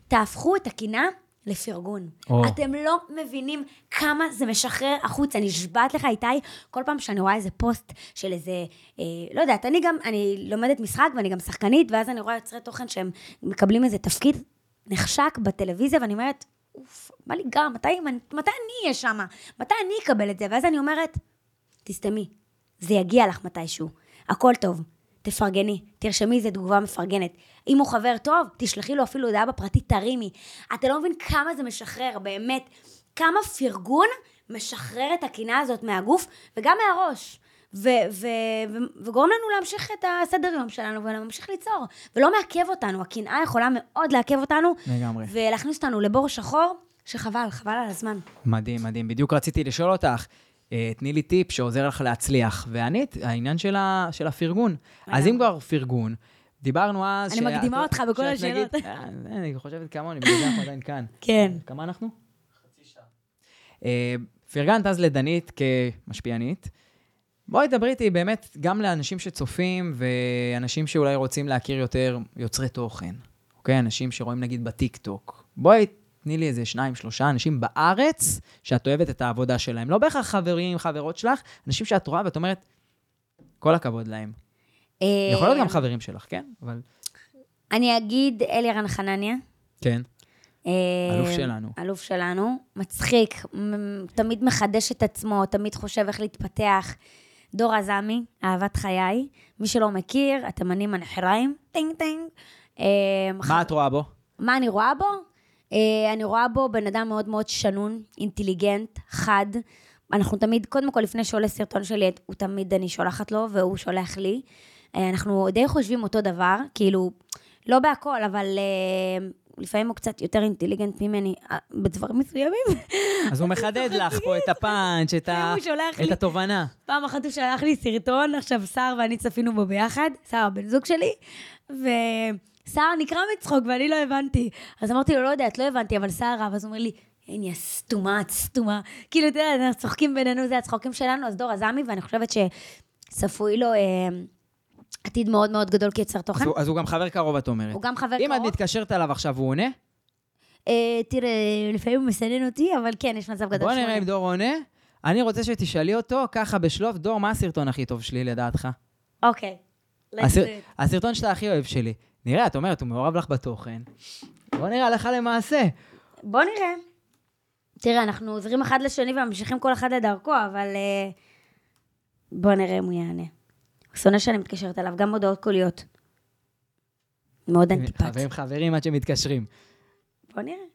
תהפכו את הקנאה לפרגון. או. אתם לא מבינים כמה זה משחרר החוצה. אני נשבעת לך, איתי, כל פעם שאני רואה איזה פוסט של איזה, אה, לא יודעת, אני גם, אני לומדת משחק ואני גם שחקנית, ואז אני רואה יוצרי תוכן שהם מקבלים איזה תפקיד נחשק בטלוויזיה, ואני אומרת, אוף, בא לי גם, מתי, מתי אני אהיה שם? מתי אני אקבל את זה? ואז אני אומרת, תסתמי, זה יגיע לך מתישהו, הכל טוב. תפרגני, תרשמי איזה תגובה מפרגנת. אם הוא חבר טוב, תשלחי לו אפילו הודעה בפרטית, תרימי. אתה לא מבין כמה זה משחרר, באמת. כמה פרגון משחרר את הקנאה הזאת מהגוף וגם מהראש. וגורם לנו להמשיך את הסדר יום שלנו ולהמשיך ליצור, ולא מעכב אותנו. הקנאה יכולה מאוד לעכב אותנו, לגמרי. ולהכניס אותנו לבור שחור, שחבל, חבל על הזמן. מדהים, מדהים. בדיוק רציתי לשאול אותך, אה, תני לי טיפ שעוזר לך להצליח. וענית, העניין של, ה, של הפרגון. אז אם כבר פרגון, דיברנו אז... אני מקדימה אותך בכל השאלות. אה, אני חושבת כמוני, בגלל זה אנחנו עדיין כאן. כן. כמה אנחנו? חצי שעה. פרגנת אז לדנית כמשפיענית. בואי דברי איתי באמת גם לאנשים שצופים ואנשים שאולי רוצים להכיר יותר יוצרי תוכן, אוקיי? אנשים שרואים נגיד בטיקטוק. בואי תני לי איזה שניים, שלושה אנשים בארץ שאת אוהבת את העבודה שלהם. לא בהכרח חברים, חברות שלך, אנשים שאת רואה ואת אומרת, כל הכבוד להם. יכול להיות גם חברים שלך, כן? אבל... אני אגיד אלירן חנניה. כן. אה, אלוף שלנו. אלוף שלנו. מצחיק, תמיד מחדש את עצמו, תמיד חושב איך להתפתח. דור עזמי, אהבת חיי. מי שלא מכיר, התימנים הנחריים, טינג טינג. אה, מה את רואה בו? מה אני רואה בו? אה, אני רואה בו בן אדם מאוד מאוד שנון, אינטליגנט, חד. אנחנו תמיד, קודם כל, לפני שעולה סרטון שלי, הוא תמיד, אני שולחת לו והוא שולח לי. אה, אנחנו די חושבים אותו דבר, כאילו, לא בהכל, אבל לפעמים הוא קצת יותר אינטליגנט ממני אה, בדברים מסוימים. אז הוא מחדד לך פה את הפאנץ', את, ה... התובנה. פעם אחת הוא שלח לי סרטון, עכשיו שר ואני צפינו בו ביחד, שר הבן זוג שלי, ושר נקרע מצחוק ואני לא הבנתי. אז אמרתי לו, לא יודעת, לא הבנתי, אבל שר רב, אז הוא אומר לי, אין, יא סתומה, את סתומה. כאילו, אתה יודע, אנחנו צוחקים בינינו, זה הצחוקים שלנו, אז דור עזמי, ואני חושבת שצפוי לו אה, עתיד מאוד מאוד גדול כיוצר תוכן. אז הוא, אז הוא גם חבר קרוב, את אומרת. הוא גם חבר אם את קרוב. מתקשרת אליו עכשיו, הוא עונה? אה, תראה, לפעמים הוא מסנן אותי, אבל כן, יש מצב גדול בוא נראה. אם דור עונה. אני רוצה שתשאלי אותו, ככה בשלוף, דור, מה הסרטון הכי טוב שלי לדעתך? אוקיי. let's הסר... do it. הסרטון שאתה הכי אוהב שלי. נראה, את אומרת, הוא מעורב לך בתוכן. בוא נראה הלכה למעשה. בוא נראה. תראה, אנחנו עוזרים אחד לשני וממשיכים כל אחד לדרכו, אבל אה, בוא נראה אם הוא יענה. שונא שאני מתקשרת אליו, גם הודעות קוליות. מאוד אנטיפט. חברים, חברים, עד שמתקשרים. בוא נראה.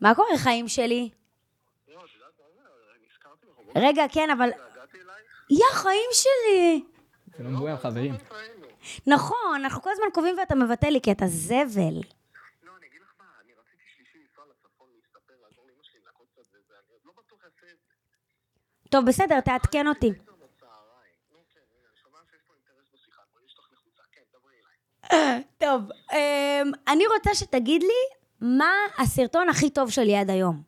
מה קורה, חיים שלי? רגע, כן, אבל... יא, חיים שלי! זה לא מבוים, חברים. נכון, אנחנו כל הזמן קובעים ואתה מבטל לי, כי אתה זבל. לא, אני אגיד לך מה, אני רציתי שלישי לנסוע לצפון להסתפר, לעזור לאמא שלי לנקות קצת וזה, אני עוד לא בטוח אעשה את זה. טוב, בסדר, תעדכן אותי. עשר בצהריים. נו כן, הנה, אני שומע שיש פה אינטרס בשיחה, בואי יש לך לחוצה, כן, דברי אליי. טוב, אמ, אני רוצה שתגיד לי מה הסרטון הכי טוב שלי עד היום.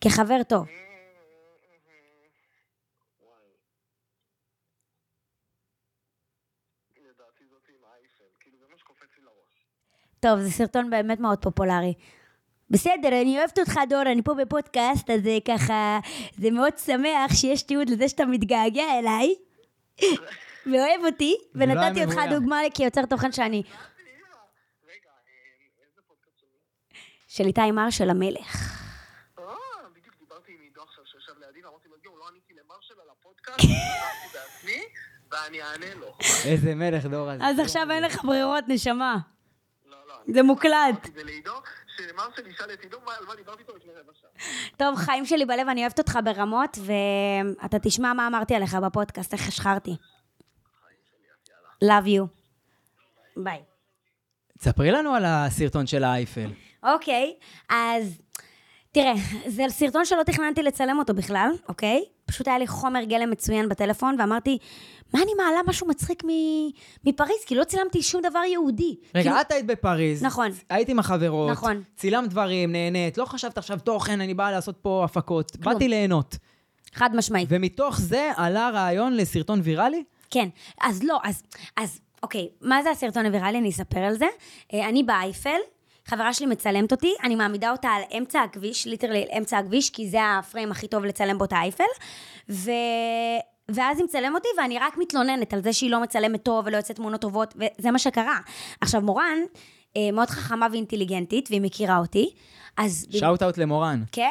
כחבר טוב. כאילו. טוב, זה סרטון באמת מאוד פופולרי. בסדר, אני אוהבת אותך, דור, אני פה בפודקאסט, אז אה, ככה, זה מאוד שמח שיש תיעוד לזה שאתה מתגעגע אליי, ואוהב אותי, זה ונתתי אותך. דוגמה כיוצר תוכן שאני, אה, שלי? של איתי מרשל המלך. אה, לא ואני אענה לו. איזה מלך דור הזה. אז עכשיו אין לך ברירות, נשמה. לא, לא. זה מוקלט. זה לעידו, שמרשל ישאל את עידו, על מה דיברתי איתו לפני רבע שעה. טוב, חיים שלי בלב, אני אוהבת אותך ברמות, ואתה תשמע מה אמרתי עליך בפודקאסט, איך השחרתי. love you. ביי. ספרי לנו על הסרטון של האייפל. אוקיי, אז תראה, זה סרטון שלא תכננתי לצלם אותו בכלל, אוקיי? פשוט היה לי חומר גלם מצוין בטלפון, ואמרתי, מה אני מעלה משהו מצחיק מפריז? כי לא צילמתי שום דבר ייעודי. רגע, כאילו, את היית בפריז. נכון. היית עם החברות. נכון. צילמת דברים, נהנית. לא חשבת עכשיו תוכן, אני באה לעשות פה הפקות. כלום. באתי ליהנות. חד משמעית. ומתוך זה עלה רעיון לסרטון ויראלי? כן, אז לא, אז, אז אוקיי, מה זה הסרטון הוויראלי? אני אספר על זה. אה, אני באייפל, חברה שלי מצלמת אותי, אני מעמידה אותה על אמצע הכביש, literally אמצע הכביש, כי זה הפריים הכי טוב לצלם בו את האייפל. ו... ואז היא מצלם אותי, ואני רק מתלוננת על זה שהיא לא מצלמת טוב ולא יוצאת תמונות טובות, וזה מה שקרה. עכשיו, מורן אה, מאוד חכמה ואינטליגנטית, והיא מכירה אותי, אז... שאוט אאוט למורן. כן.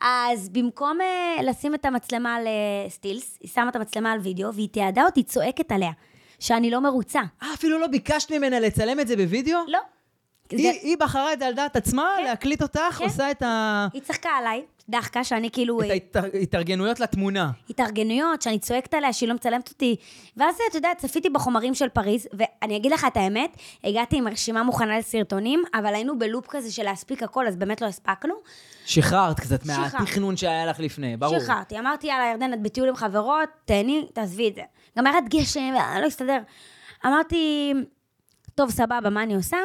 אז במקום uh, לשים את המצלמה על uh, סטילס, היא שמה את המצלמה על וידאו, והיא תיעדה אותי צועקת עליה, שאני לא מרוצה. אה, אפילו לא ביקשת ממנה לצלם את זה בווידאו? לא. היא, היא בחרה את זה על דעת עצמה, כן. להקליט אותך, כן. עושה את, ה... היא צחקה עליי, דחקה, שאני כאילו... את ההתארגנויות לתמונה. התארגנויות, שאני צועקת עליה שהיא לא מצלמת אותי. ואז, אתה יודע, צפיתי בחומרים של פריז, ואני אגיד לך את האמת, הגעתי עם רשימה מוכנה לסרטונים, אבל היינו בלופ כזה של להספיק הכל, אז באמת לא הספקנו. שחררת קצת. מהתכנון שהיה לך לפני, ברור. שחררתי, אמרתי, יאללה, ירדן, את בטיול עם חברות, תהני, תעזבי את זה. גם ירד גשם, לא הסתדר. אמרתי, טוב, סבבה, מה אני עושה?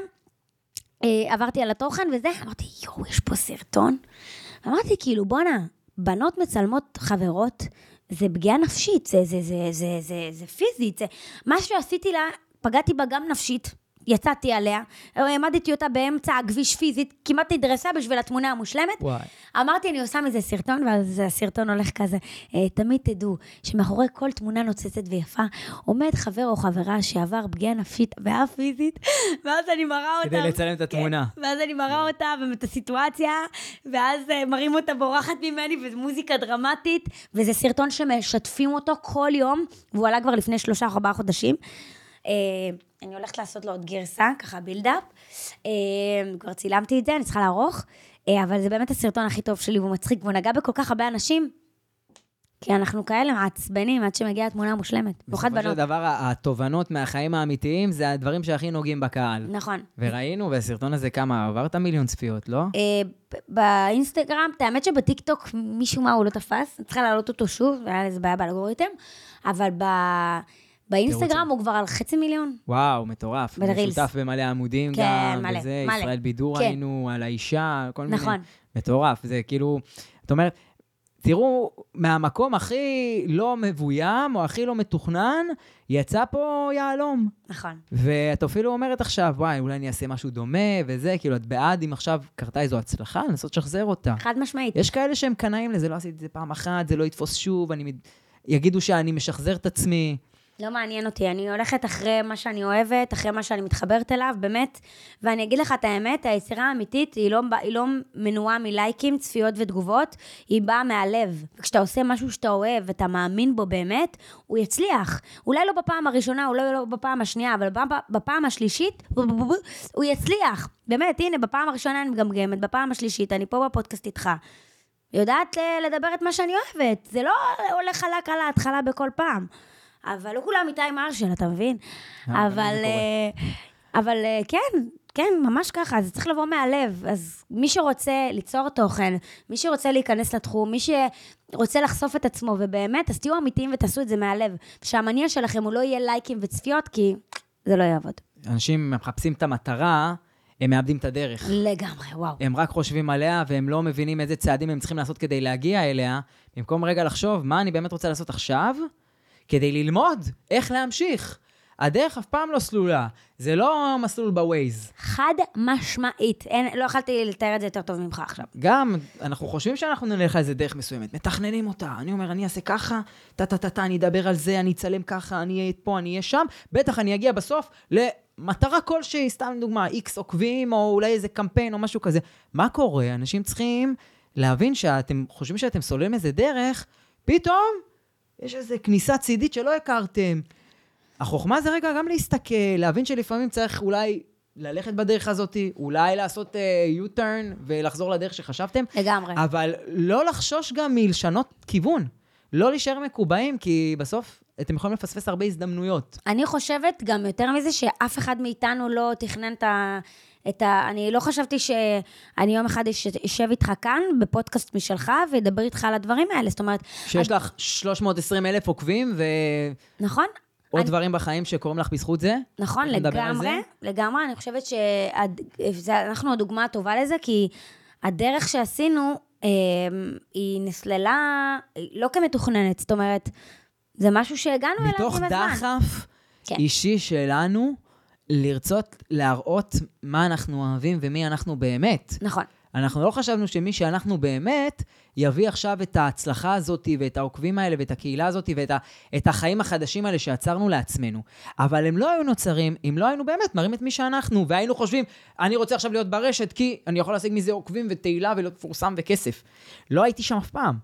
אה, עברתי על התוכן וזה, אמרתי, יואו, יש פה סרטון. אמרתי, כאילו, בואנה, בנות מצלמות חברות, זה פגיעה נפשית, זה, זה, זה, זה, זה, זה פיזית, זה... מה שעשיתי לה, פגעתי בה גם נפשית. יצאתי עליה, העמדתי אותה באמצע הכביש פיזית, כמעט נדרסה בשביל התמונה המושלמת. וואי. אמרתי, אני עושה מזה סרטון, ואז הסרטון הולך כזה. אה, תמיד תדעו שמאחורי כל תמונה נוצצת ויפה, עומד חבר או חברה שעבר פגיעה נפשית ואף פיזית, ואז אני מראה אותם. כדי לצלם את התמונה. כן, ואז אני מראה אותה ואת הסיטואציה, ואז אה, מראים אותה בורחת ממני, וזו מוזיקה דרמטית, וזה סרטון שמשתפים אותו כל יום, והוא עלה כבר לפני שלושה, ארבעה חודשים. אה, אני הולכת לעשות לו עוד גרסה, ככה בילדאפ. אה, כבר צילמתי את זה, אני צריכה לערוך, אה, אבל זה באמת הסרטון הכי טוב שלי, והוא מצחיק, והוא נגע בכל כך הרבה אנשים, כי אנחנו כאלה מעצבנים עד שמגיעה התמונה המושלמת. במיוחד בסופו של בנות. דבר, התובנות מהחיים האמיתיים זה הדברים שהכי נוגעים בקהל. נכון. וראינו, והסרטון הזה כמה, עבר את המיליון צפיות, לא? אה, באינסטגרם, האמת שבטיקטוק משום מה הוא לא תפס, אני צריכה להעלות אותו שוב, היה איזה בעיה באלגוריתם, אבל ב... באינסטגרם. הוא כבר על חצי מיליון. וואו, מטורף. ברילס. שותף במלא עמודים כן, גם, מלא, וזה, מלא. ישראל בידור כן. היינו, על האישה, כל מיני. נכון. מטורף, זה כאילו, את אומרת, תראו, מהמקום הכי לא מבוים, או הכי לא מתוכנן, יצא פה יהלום. נכון. ואת אפילו אומרת עכשיו, וואי, אולי אני אעשה משהו דומה, וזה, כאילו, את בעד אם עכשיו קרתה איזו הצלחה, לנסות לשחזר אותה. חד משמעית. יש כאלה שהם קנאים לזה, לא עשיתי את זה פעם אחת, זה לא יתפוס שוב, אני... יגידו שאני משחזר את עצמי. לא מעניין אותי, אני הולכת אחרי מה שאני אוהבת, אחרי מה שאני מתחברת אליו, באמת. ואני אגיד לך את האמת, היצירה האמיתית היא לא, היא לא מנועה מלייקים, צפיות ותגובות, היא באה מהלב. וכשאתה עושה משהו שאתה אוהב ואתה מאמין בו באמת, הוא יצליח. אולי לא בפעם הראשונה, אולי לא בפעם השנייה, אבל בפעם, בפעם השלישית, הוא יצליח. באמת, הנה, בפעם הראשונה אני מגמגמת, בפעם השלישית, אני פה בפודקאסט איתך. יודעת ל- לדבר את מה שאני אוהבת. זה לא הולך חלק על ההתחלה בכל פעם. אבל לא כולם איתי מרשל, אתה מבין? אה, אבל, קורה. אה, אבל אה, כן, כן, ממש ככה, זה צריך לבוא מהלב. אז מי שרוצה ליצור תוכן, מי שרוצה להיכנס לתחום, מי שרוצה לחשוף את עצמו, ובאמת, אז תהיו אמיתיים ותעשו את זה מהלב. שהמניע שלכם הוא לא יהיה לייקים וצפיות, כי זה לא יעבוד. אנשים מחפשים את המטרה, הם מאבדים את הדרך. לגמרי, וואו. הם רק חושבים עליה, והם לא מבינים איזה צעדים הם צריכים לעשות כדי להגיע אליה, במקום רגע לחשוב מה אני באמת רוצה לעשות עכשיו, כדי ללמוד איך להמשיך. הדרך אף פעם לא סלולה, זה לא מסלול בווייז. חד משמעית. אין, לא יכלתי לתאר את זה יותר טוב ממך עכשיו. גם, אנחנו חושבים שאנחנו נלך על איזה דרך מסוימת, מתכננים אותה. אני אומר, אני אעשה ככה, טה-טה-טה-טה, אני אדבר על זה, אני אצלם ככה, אני אהיה פה, אני אהיה שם. בטח אני אגיע בסוף למטרה כלשהי, סתם דוגמה, איקס עוקבים, או אולי איזה קמפיין או משהו כזה. מה קורה? אנשים צריכים להבין שאתם חושבים שאתם סוללים איזה דרך, פתאום יש איזו כניסה צידית שלא הכרתם. החוכמה זה רגע גם להסתכל, להבין שלפעמים צריך אולי ללכת בדרך הזאת, אולי לעשות uh, U-turn ולחזור לדרך שחשבתם, לגמרי. אבל לא לחשוש גם מלשנות כיוון. לא להישאר מקובעים, כי בסוף אתם יכולים לפספס הרבה הזדמנויות. אני חושבת גם יותר מזה שאף אחד מאיתנו לא תכנן את ה... את ה... אני לא חשבתי שאני יום אחד אש- אשב איתך כאן, בפודקאסט משלך, ואדבר איתך על הדברים האלה. זאת אומרת, שיש לך 320 אלף עוקבים ועוד נכון? אני- דברים בחיים שקורים לך בזכות זה. נכון, לגמרי. לגמרי. אני חושבת שאנחנו הדוגמה הטובה לזה, כי הדרך שעשינו, אה, היא נסללה, לא כמתוכננת. זאת אומרת, זה משהו שהגענו אליו עם מתוך הזמן. דחף, כן. אישי שלנו, לרצות להראות מה אנחנו אוהבים ומי אנחנו באמת. נכון. אנחנו לא חשבנו שמי שאנחנו באמת, יביא עכשיו את ההצלחה הזאת ואת העוקבים האלה ואת הקהילה הזאת ואת ה, את החיים החדשים האלה שיצרנו לעצמנו. אבל הם לא היו נוצרים אם לא היינו באמת מראים את מי שאנחנו, והיינו חושבים, אני רוצה עכשיו להיות ברשת כי אני יכול להשיג מזה עוקבים ותהילה ולהיות מפורסם וכסף. לא הייתי שם אף פעם.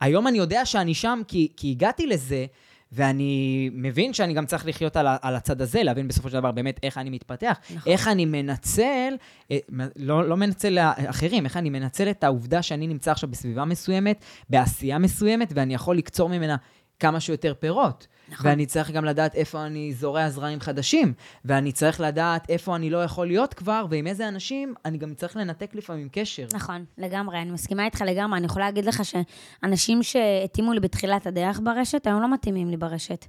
היום אני יודע שאני שם כי, כי הגעתי לזה, ואני מבין שאני גם צריך לחיות על, על הצד הזה, להבין בסופו של דבר באמת איך אני מתפתח, נכון. איך אני מנצל, אה, לא, לא מנצל לאחרים, איך אני מנצל את העובדה שאני נמצא עכשיו בסביבה מסוימת, בעשייה מסוימת, ואני יכול לקצור ממנה כמה שיותר פירות. נכון. ואני צריך גם לדעת איפה אני זורע זרעים חדשים, ואני צריך לדעת איפה אני לא יכול להיות כבר, ועם איזה אנשים אני גם צריך לנתק לפעמים קשר. נכון, לגמרי, אני מסכימה איתך לגמרי. אני יכולה להגיד לך שאנשים שהתאימו לי בתחילת הדרך ברשת, היום לא מתאימים לי ברשת.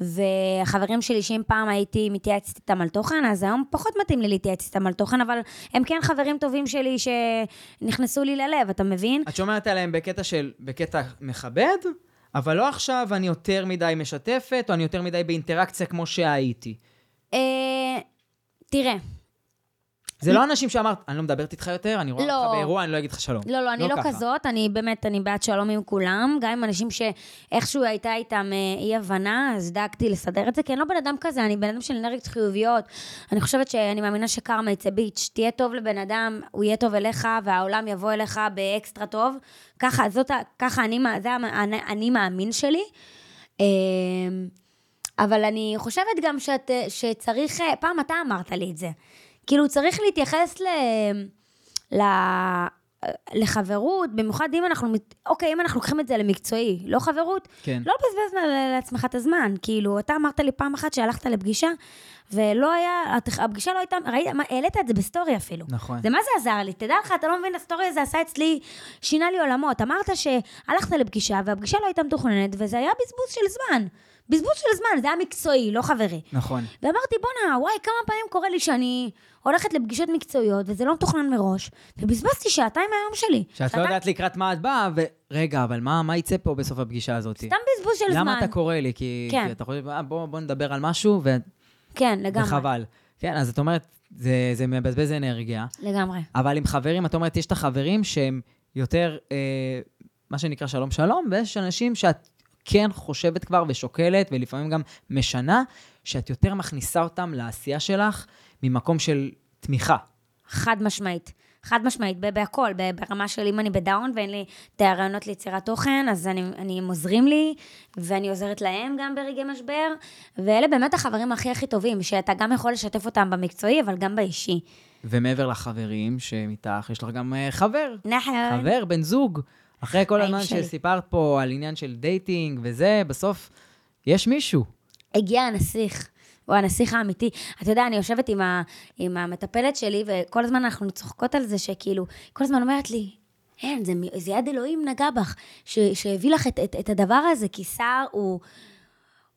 והחברים שלי, שאם פעם הייתי מתייעצת איתם על תוכן, אז היום פחות מתאים לי להתייעץ איתם על תוכן, אבל הם כן חברים טובים שלי שנכנסו לי ללב, אתה מבין? את שומרת עליהם בקטע של, בקטע מכבד, אבל לא עכשיו אני יותר מדי משתפת, או אני יותר מדי באינטראקציה כמו שהייתי. אה, תראה, זה לא אנשים שאמרת, אני לא מדברת איתך יותר, אני רואה לא. אותך באירוע, אני לא אגיד לך שלום. לא, לא, אני לא, ככה. כזאת, אני באמת, אני בעד שלום עם כולם, גם עם אנשים שאיכשהו הייתה איתם אה, אי-הבנה, אז דאגתי לסדר את זה, כי אני לא בן אדם כזה, אני בן אדם של אנרגיות חיוביות. אני חושבת שאני מאמינה שקרמה יצא ביץ', תהיה טוב לבן אדם, הוא יהיה טוב אליך, והעולם יבוא אליך באקסטרה טוב. ככה, זאת, ככה אני, זה אני, אני מאמין שלי. אה, אבל אני חושבת גם שאת, שצריך, אה, פעם אתה אמרת לי את זה, כאילו צריך להתייחס ל... ל... לחברות, במיוחד אם אנחנו, אוקיי, אם אנחנו לוקחים את זה למקצועי, לא חברות, כן. לא לבזבז לעצמך את הזמן. כאילו, אתה אמרת לי פעם אחת שהלכת לפגישה, ולא היה, הפגישה לא הייתה, ראית, מה, העלית את זה בסטורי אפילו. נכון. זה מה זה עזר לי? תדע לך, אתה לא מבין, הסטורי הזה עשה אצלי, שינה לי עולמות. אמרת שהלכת לפגישה, והפגישה לא הייתה מתוכננת, וזה היה בזבוז של זמן. בזבוז של זמן, זה היה מקצועי, לא חברי. נכון. ואמרתי, בואנה, וואי, כמה פעמים קורה לי שאני הולכת לפגישות מקצועיות, וזה לא מתוכנן מראש, ובזבזתי שעתיים מהיום שלי. שאת לא יודעת לקראת מה את באה, ורגע, אבל מה, מה יצא פה בסוף הפגישה הזאת? סתם בזבוז של זמן. למה אתה קורא לי? כי, כן. כי אתה חושב, "אה, בוא, בוא נדבר על משהו, ו... כן, לגמרי. וחבל. כן, אז את אומרת, זה, זה מבזבז אנרגיה, לגמרי. אבל עם חברים, את אומרת, יש את החברים שהם יותר, אה, מה שנקרא שלום שלום, ויש אנשים שאת כן חושבת כבר ושוקלת, ולפעמים גם משנה, שאת יותר מכניסה אותם לעשייה שלך ממקום של תמיכה. חד משמעית. חד משמעית, בהכל, ברמה של אם אני ב down ואין לי את הרעיונות ליצירת תוכן, אז אני, אני, הם עוזרים לי, ואני עוזרת להם גם ברגעי משבר, ואלה באמת החברים הכי הכי טובים, שאתה גם יכול לשתף אותם במקצועי, אבל גם באישי. ומעבר לחברים שמאיתך, יש לך גם אה, חבר. נכון. חבר, בן זוג. אחרי כל הזמן. שסיפרת פה על עניין של dating וזה, בסוף יש מישהו. הגיע הנסיך. הוא הנסיך האמיתי. אתה יודע, אני יושבת עם, ה, עם המטפלת שלי, וכל הזמן אנחנו צוחקות על זה, שכאילו, כל הזמן אומרת לי, אין, זה, זה יד אלוהים נגע בך, ש, שהביא לך את, את, את הדבר הזה, כי סער הוא...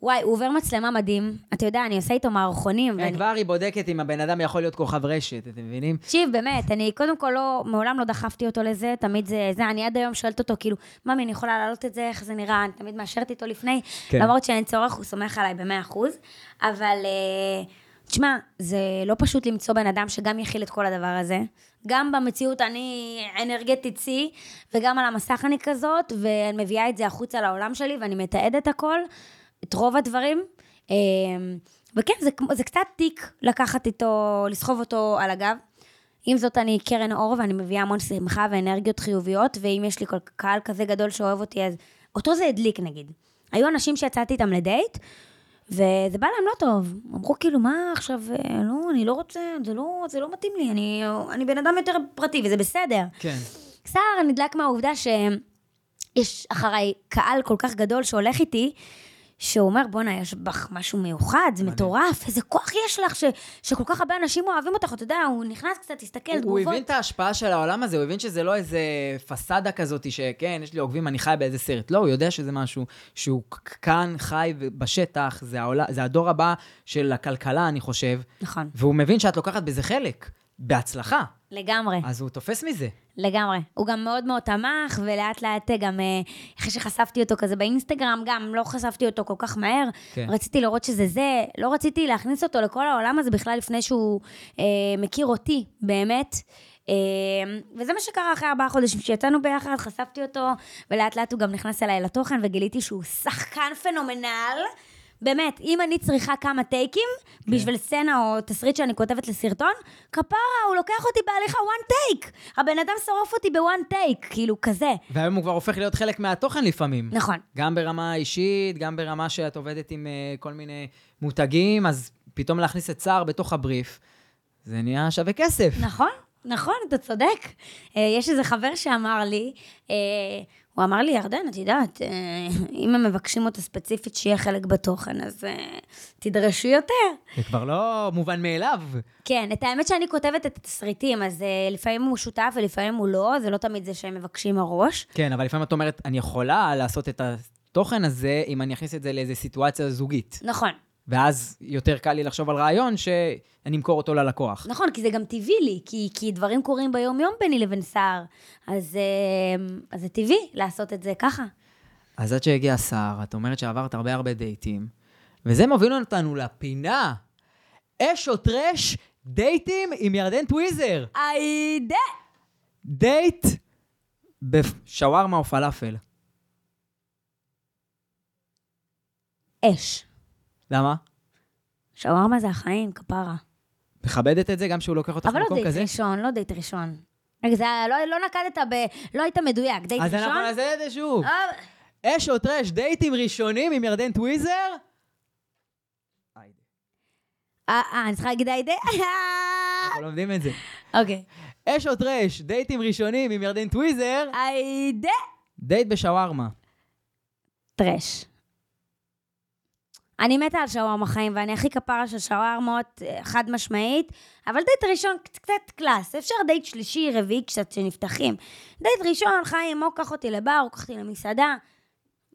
וואי, הוא עובר מצלמה מדהים. אתה יודע, אני עושה איתו מערכונים. כן, ואני- כבר היא בודקת אם הבן אדם יכול להיות כוכב רשת, אתם מבינים? תקשיב, באמת, אני קודם כל לא, מעולם לא דחפתי אותו לזה, תמיד זה, זה, אני עד היום שואלת אותו, כאילו, ממי, אני יכולה להעלות את זה, איך זה נראה, אני תמיד מאשרת איתו לפני, כן. למרות שאין צורך, הוא סומך עליי במאה אחוז, אבל, אה, תשמע, זה לא פשוט למצוא בן אדם שגם יכיל את כל הדבר הזה. גם במציאות אני אנרגטית שיא, וגם על המסך אני כזאת, ואני מביאה את זה החוצה לעולם שלי, ואני מתעדת הכל, את רוב הדברים. אה, וכן, זה, זה קצת תיק לקחת איתו, לסחוב אותו על הגב. עם זאת, אני קרן אור ואני מביאה המון שמחה ואנרגיות חיוביות, ואם יש לי כל קהל כזה גדול שאוהב אותי, אז אותו זה הדליק נגיד. היו אנשים שיצאתי איתם לדייט, וזה בא להם לא טוב. אמרו כאילו, מה עכשיו, אה, לא, אני לא רוצה, זה לא, זה לא מתאים לי, אני, אני בן אדם יותר פרטי, וזה בסדר. כן. סער נדלק מהעובדה שיש אחריי קהל כל כך גדול שהולך איתי, שהוא אומר, בואנה, יש בך משהו מיוחד, זה מטורף, איזה כוח יש לך, ש, שכל כך הרבה אנשים אוהבים אותך, אתה יודע, הוא נכנס קצת, תסתכל, הוא תגובות. הבין את ההשפעה של העולם הזה, הוא הבין שזה לא איזה פסאדה כזאת שכן, יש לי עוקבים, אני חי באיזה סרט. לא, הוא יודע שזה משהו שהוא כאן, חי בשטח, זה, העולה, זה הדור הבא של הכלכלה, אני חושב. נכון. והוא מבין שאת לוקחת בזה חלק. בהצלחה. לגמרי. אז הוא תופס מזה. לגמרי. הוא גם מאוד מאוד תמך, ולאט לאט גם, אה, אחרי שחשפתי אותו כזה באינסטגרם, גם לא חשפתי אותו כל כך מהר. כן. רציתי לראות שזה זה, לא רציתי להכניס אותו לכל העולם הזה בכלל לפני שהוא אה, מכיר אותי, באמת. אה, וזה מה שקרה אחרי ארבעה חודשים שיצאנו ביחד, חשפתי אותו, ולאט לאט הוא גם נכנס אליי לתוכן, וגיליתי שהוא שחקן פנומנל. באמת, אם אני צריכה כמה טייקים כן. בשביל סצנה או תסריט שאני כותבת לסרטון, כפרה, הוא לוקח אותי בהליכה one take. הבן אדם שורף אותי ב-one take, כאילו, כזה. והיום הוא כבר הופך להיות חלק מהתוכן לפעמים. נכון. גם ברמה אישית, גם ברמה שאת עובדת עם uh, כל מיני מותגים, אז פתאום להכניס את סער בתוך הבריף, זה נהיה שווה כסף. נכון, נכון, אתה צודק. אה, יש איזה חבר שאמר לי, אה, הוא אמר לי, ירדן, את יודעת, אה, אם הם מבקשים אותה ספציפית שיהיה חלק בתוכן, אז תדרשו יותר. זה כבר לא מובן מאליו. כן, את האמת שאני כותבת את התסריטים, אז לפעמים הוא שותף ולפעמים הוא לא, זה לא תמיד זה שהם מבקשים מראש. כן, אבל לפעמים את אומרת, אני יכולה לעשות את התוכן הזה אם אני אכניס את זה לאיזו סיטואציה זוגית. נכון, ואז יותר קל לי לחשוב על רעיון שאני אמכור אותו ללקוח. נכון, כי זה גם טבעי לי, כי, כי דברים קורים ביום-יום ביני לבין סער, אז, אה, אז זה טבעי לעשות את זה ככה. אז עד שהגיע סער, את אומרת שעברת הרבה הרבה דייטים, וזה מוביל אותנו לפינה. אש או trash, דייטים עם ירדן טוויזר. היידה! דייט בשווארמה או פלאפל. אש. למה? שווארמה זה החיים, כפרה. מכבדת את זה גם שהוא לוקח אותך אבל לא למקום דייט כזה? ראשון, לא דייט ראשון. זה לא, לא נקדת ב... לא היית מדויק. דייט אז ראשון? אנחנו נעשה את זה שוב. אה, אש או trash, דייטים ראשונים עם ירדן טוויזר? אה, אה, אני צריכה להגיד היידה? אנחנו לומדים את זה. אוקיי. אש או trash, דייטים ראשונים עם ירדן טוויזר? היידה! דייט בשווארמה. trash. אני מתה על שווארמה חיים, ואני הכי כפרה של שווארמות, אה, חד משמעית, אבל דייט ראשון קצת, class. אפשר דייט שלישי, רביעי קצת שנפתחים. דייט ראשון, חיים, או קח אותי לבר, או קח אותי למסעדה.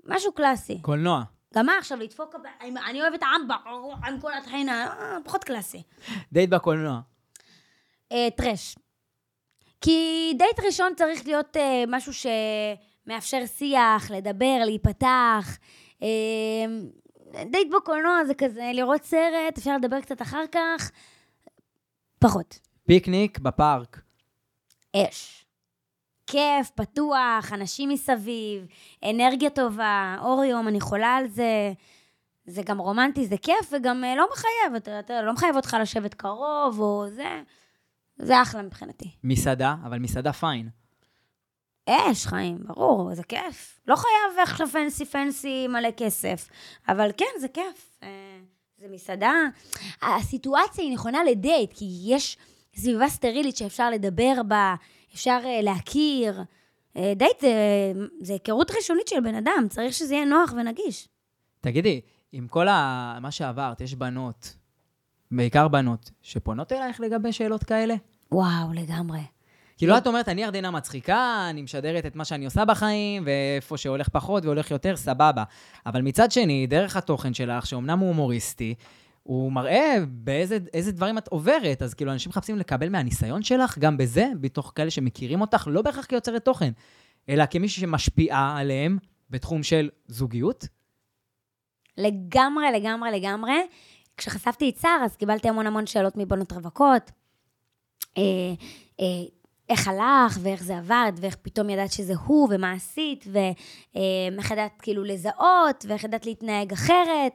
משהו קלאסי. קולנוע. גם מה עכשיו, לדפוק... אני אוהבת אמבה, עם כל הטחינה, אה, פחות קלאסי. דייט בקולנוע. אה, trash. כי דייט ראשון צריך להיות משהו שמאפשר שיח, לדבר, להיפתח. דייט בקולנוע זה כזה לראות סרט, אפשר לדבר קצת אחר כך. פחות. פיקניק בפארק. אש. כיף, פתוח, אנשים מסביב, אנרגיה טובה, אור יום, אני חולה על זה. זה גם רומנטי, זה כיף, וגם אה, לא מחייב, אתה, אתה לא מחייב אותך לשבת קרוב, או זה. זה אחלה מבחינתי. מסעדה, אבל מסעדה פיין. אש, חיים, ברור, זה כיף. לא חייב עכשיו פנסי פנסי מלא כסף, אבל כן, זה כיף. אה, זה מסעדה. הסיטואציה היא נכונה לדייט, כי יש סביבה סטרילית שאפשר לדבר בה, אפשר אה, להכיר. אה, דייט זה, זה היכרות ראשונית של בן אדם, צריך שזה יהיה נוח ונגיש. תגידי, עם כל ה... מה שעברת, יש בנות, בעיקר בנות, שפונות אלייך לגבי שאלות כאלה? וואו, לגמרי. כאילו, את אומרת, אני ירדנה מצחיקה, אני משדרת את מה שאני עושה בחיים, ואיפה שהולך פחות והולך יותר, סבבה. אבל מצד שני, דרך התוכן שלך, שאומנם הוא הומוריסטי, הוא מראה באיזה איזה דברים את עוברת. אז כאילו, אנשים מחפשים לקבל מהניסיון שלך, גם בזה, בתוך כאלה שמכירים אותך, לא בהכרח כיוצרת תוכן, אלא כמישהי שמשפיעה עליהם בתחום של זוגיות. לגמרי, לגמרי, לגמרי. כשחשפתי את סער, אז קיבלתי המון המון שאלות מבנות רווקות. אה, אה, איך הלך, ואיך זה עבד, ואיך פתאום ידעת שזה הוא, ומה עשית, ואיך ידעת כאילו לזהות, ואיך ידעת להתנהג אחרת.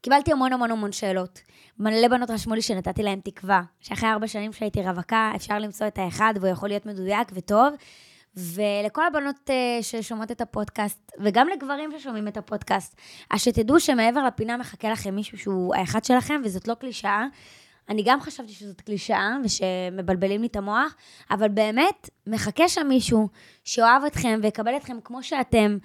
קיבלתי המון המון המון שאלות. מלא בנות רשמו לי שנתתי להם תקווה, שאחרי ארבע שנים שהייתי רווקה, אפשר למצוא את האחד, והוא יכול להיות מדויק וטוב. ולכל הבנות uh, ששומעות את הפודקאסט, וגם לגברים ששומעים את הפודקאסט, אז שתדעו שמעבר לפינה מחכה לכם מישהו שהוא האחד שלכם, וזאת לא קלישאה. אני גם חשבתי שזאת קלישאה, ושמבלבלים לי את המוח, אבל באמת, מחכה שם מישהו שאוהב אתכם ויקבל אתכם כמו שאתם,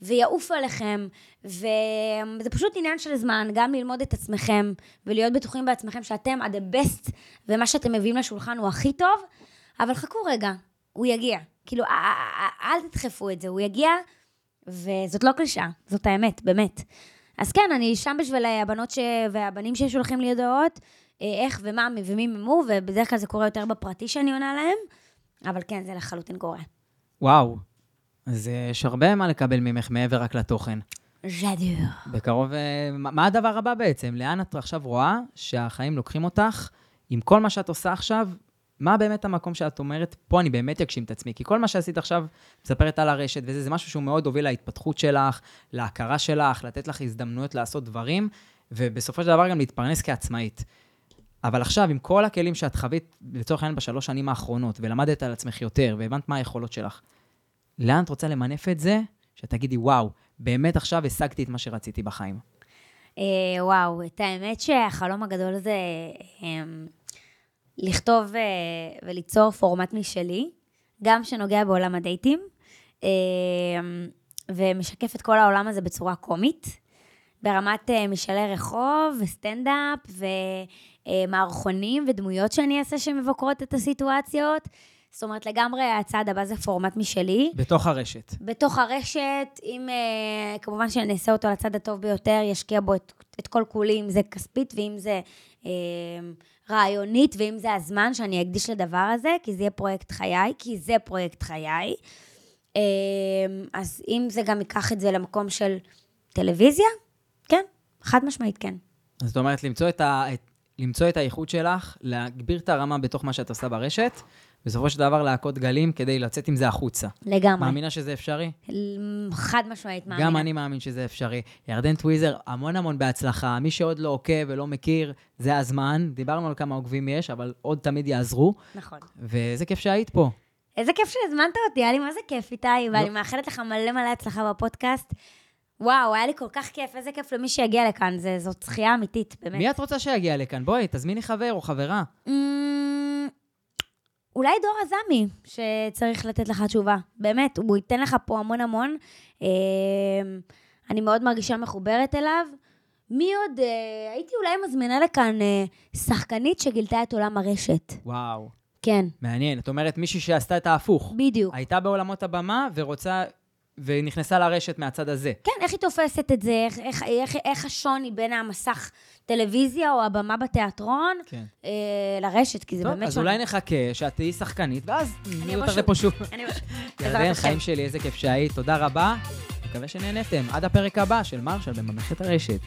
ויעוף עליכם, וזה פשוט עניין של זמן, גם ללמוד את עצמכם, ולהיות בטוחים בעצמכם שאתם ה-the best, ומה שאתם מביאים לשולחן הוא הכי טוב, אבל חכו רגע, הוא יגיע. כאילו, אל תדחפו את זה, הוא יגיע, וזאת לא קלישאה, זאת האמת, באמת. אז כן, אני שם בשביל הבנות ש... והבנים ששולחים לי הודעות, אה, איך ומה ומי ממו, ובדרך כלל זה קורה יותר בפרטי שאני עונה להם, אבל כן, זה לחלוטין קורה. וואו. אז אה, יש הרבה מה לקבל ממך מעבר רק לתוכן. ז'דור. בקרוב, אה, מה מה הדבר הבא בעצם? לאן את עכשיו רואה שהחיים לוקחים אותך עם כל מה שאת עושה עכשיו? מה באמת המקום שאת אומרת, פה אני באמת אגשים את עצמי? כי כל מה שעשית עכשיו, מספרת על הרשת וזה, זה משהו שהוא מאוד הוביל להתפתחות שלך, להכרה שלך, לתת לך הזדמנויות לעשות דברים, ובסופו של דבר גם להתפרנס כעצמאית. אבל עכשיו, עם כל הכלים שאת חווית, לצורך העניין, בשלוש שנים האחרונות, ולמדת על עצמך יותר, והבנת מה היכולות שלך, לאן את רוצה למנף את זה, שתגידי, וואו, באמת עכשיו השגתי את מה שרציתי בחיים. אה, וואו, את האמת שהחלום הגדול זה אה, לכתוב אה, וליצור פורמט משלי, גם שנוגע בעולם הדייטים, אה, ומשקף את כל העולם הזה בצורה קומית, ברמת אה, משאלי רחוב וסטנדאפ ומערכונים ודמויות שאני אעשה שמבקרות את הסיטואציות. זאת אומרת, לגמרי הצעד הבא זה פורמט משלי. בתוך הרשת. בתוך הרשת, אם אה, כמובן שאני אעשה אותו לצד הטוב ביותר, ישקיע בו את, את כל כולי, אם זה כספית ואם זה אה, רעיונית, ואם זה הזמן שאני אקדיש לדבר הזה, כי זה יהיה פרויקט חיי, כי זה פרויקט חיי. אה, אז אם זה גם ייקח את זה למקום של טלוויזיה, כן, חד משמעית כן. אז זאת אומרת, למצוא את, ה, את, למצוא את האיכות שלך, להגביר את הרמה בתוך מה שאת עושה ברשת, בסופו של דבר להכות גלים כדי לצאת עם זה החוצה. לגמרי. מאמינה שזה אפשרי? חד משמעית מאמינה. גם אני מאמין שזה אפשרי. ירדן טוויזר, המון המון בהצלחה. מי שעוד לא עוקב ולא מכיר, זה הזמן. דיברנו על כמה עוקבים יש, אבל עוד תמיד יעזרו. נכון. ואיזה כיף שהיית פה. איזה כיף שהזמנת אותי, היה לי מה זה כיף, איתי, ואני לא. מאחלת לך מלא מלא הצלחה בפודקאסט. וואו, היה לי כל כך כיף, איזה כיף למי שיגיע לכאן, זה, זאת זכייה אמיתית, באמת. מי את רוצה שיגיע לכאן? בואי, תזמיני חבר או חברה. אמ, אולי דור עזמי, שצריך לתת לך תשובה. באמת, הוא ייתן לך פה המון המון. אמ, אני מאוד מרגישה מחוברת אליו. מי עוד? אה, הייתי אולי מזמינה לכאן אה, שחקנית שגילתה את עולם הרשת. וואו, כן, מעניין. את אומרת מישהי שעשתה את ההפוך. בדיוק. הייתה בעולמות הבמה ורוצה... ונכנסה לרשת מהצד הזה. כן, איך היא תופסת את זה? איך, איך, איך, איך השוני בין המסך טלוויזיה או הבמה בתיאטרון כן. אה, לרשת? כי זה טוב, באמת אז שוני. אולי נחכה שאת תהיי שחקנית, ואז נהיה אותך. לפה שוב. אני... בעזרת ירדן. חיים שלי, איזה כיף שהיית. תודה רבה. מקווה שנהנתם. עד הפרק הבא של מרשל בממלכת הרשת.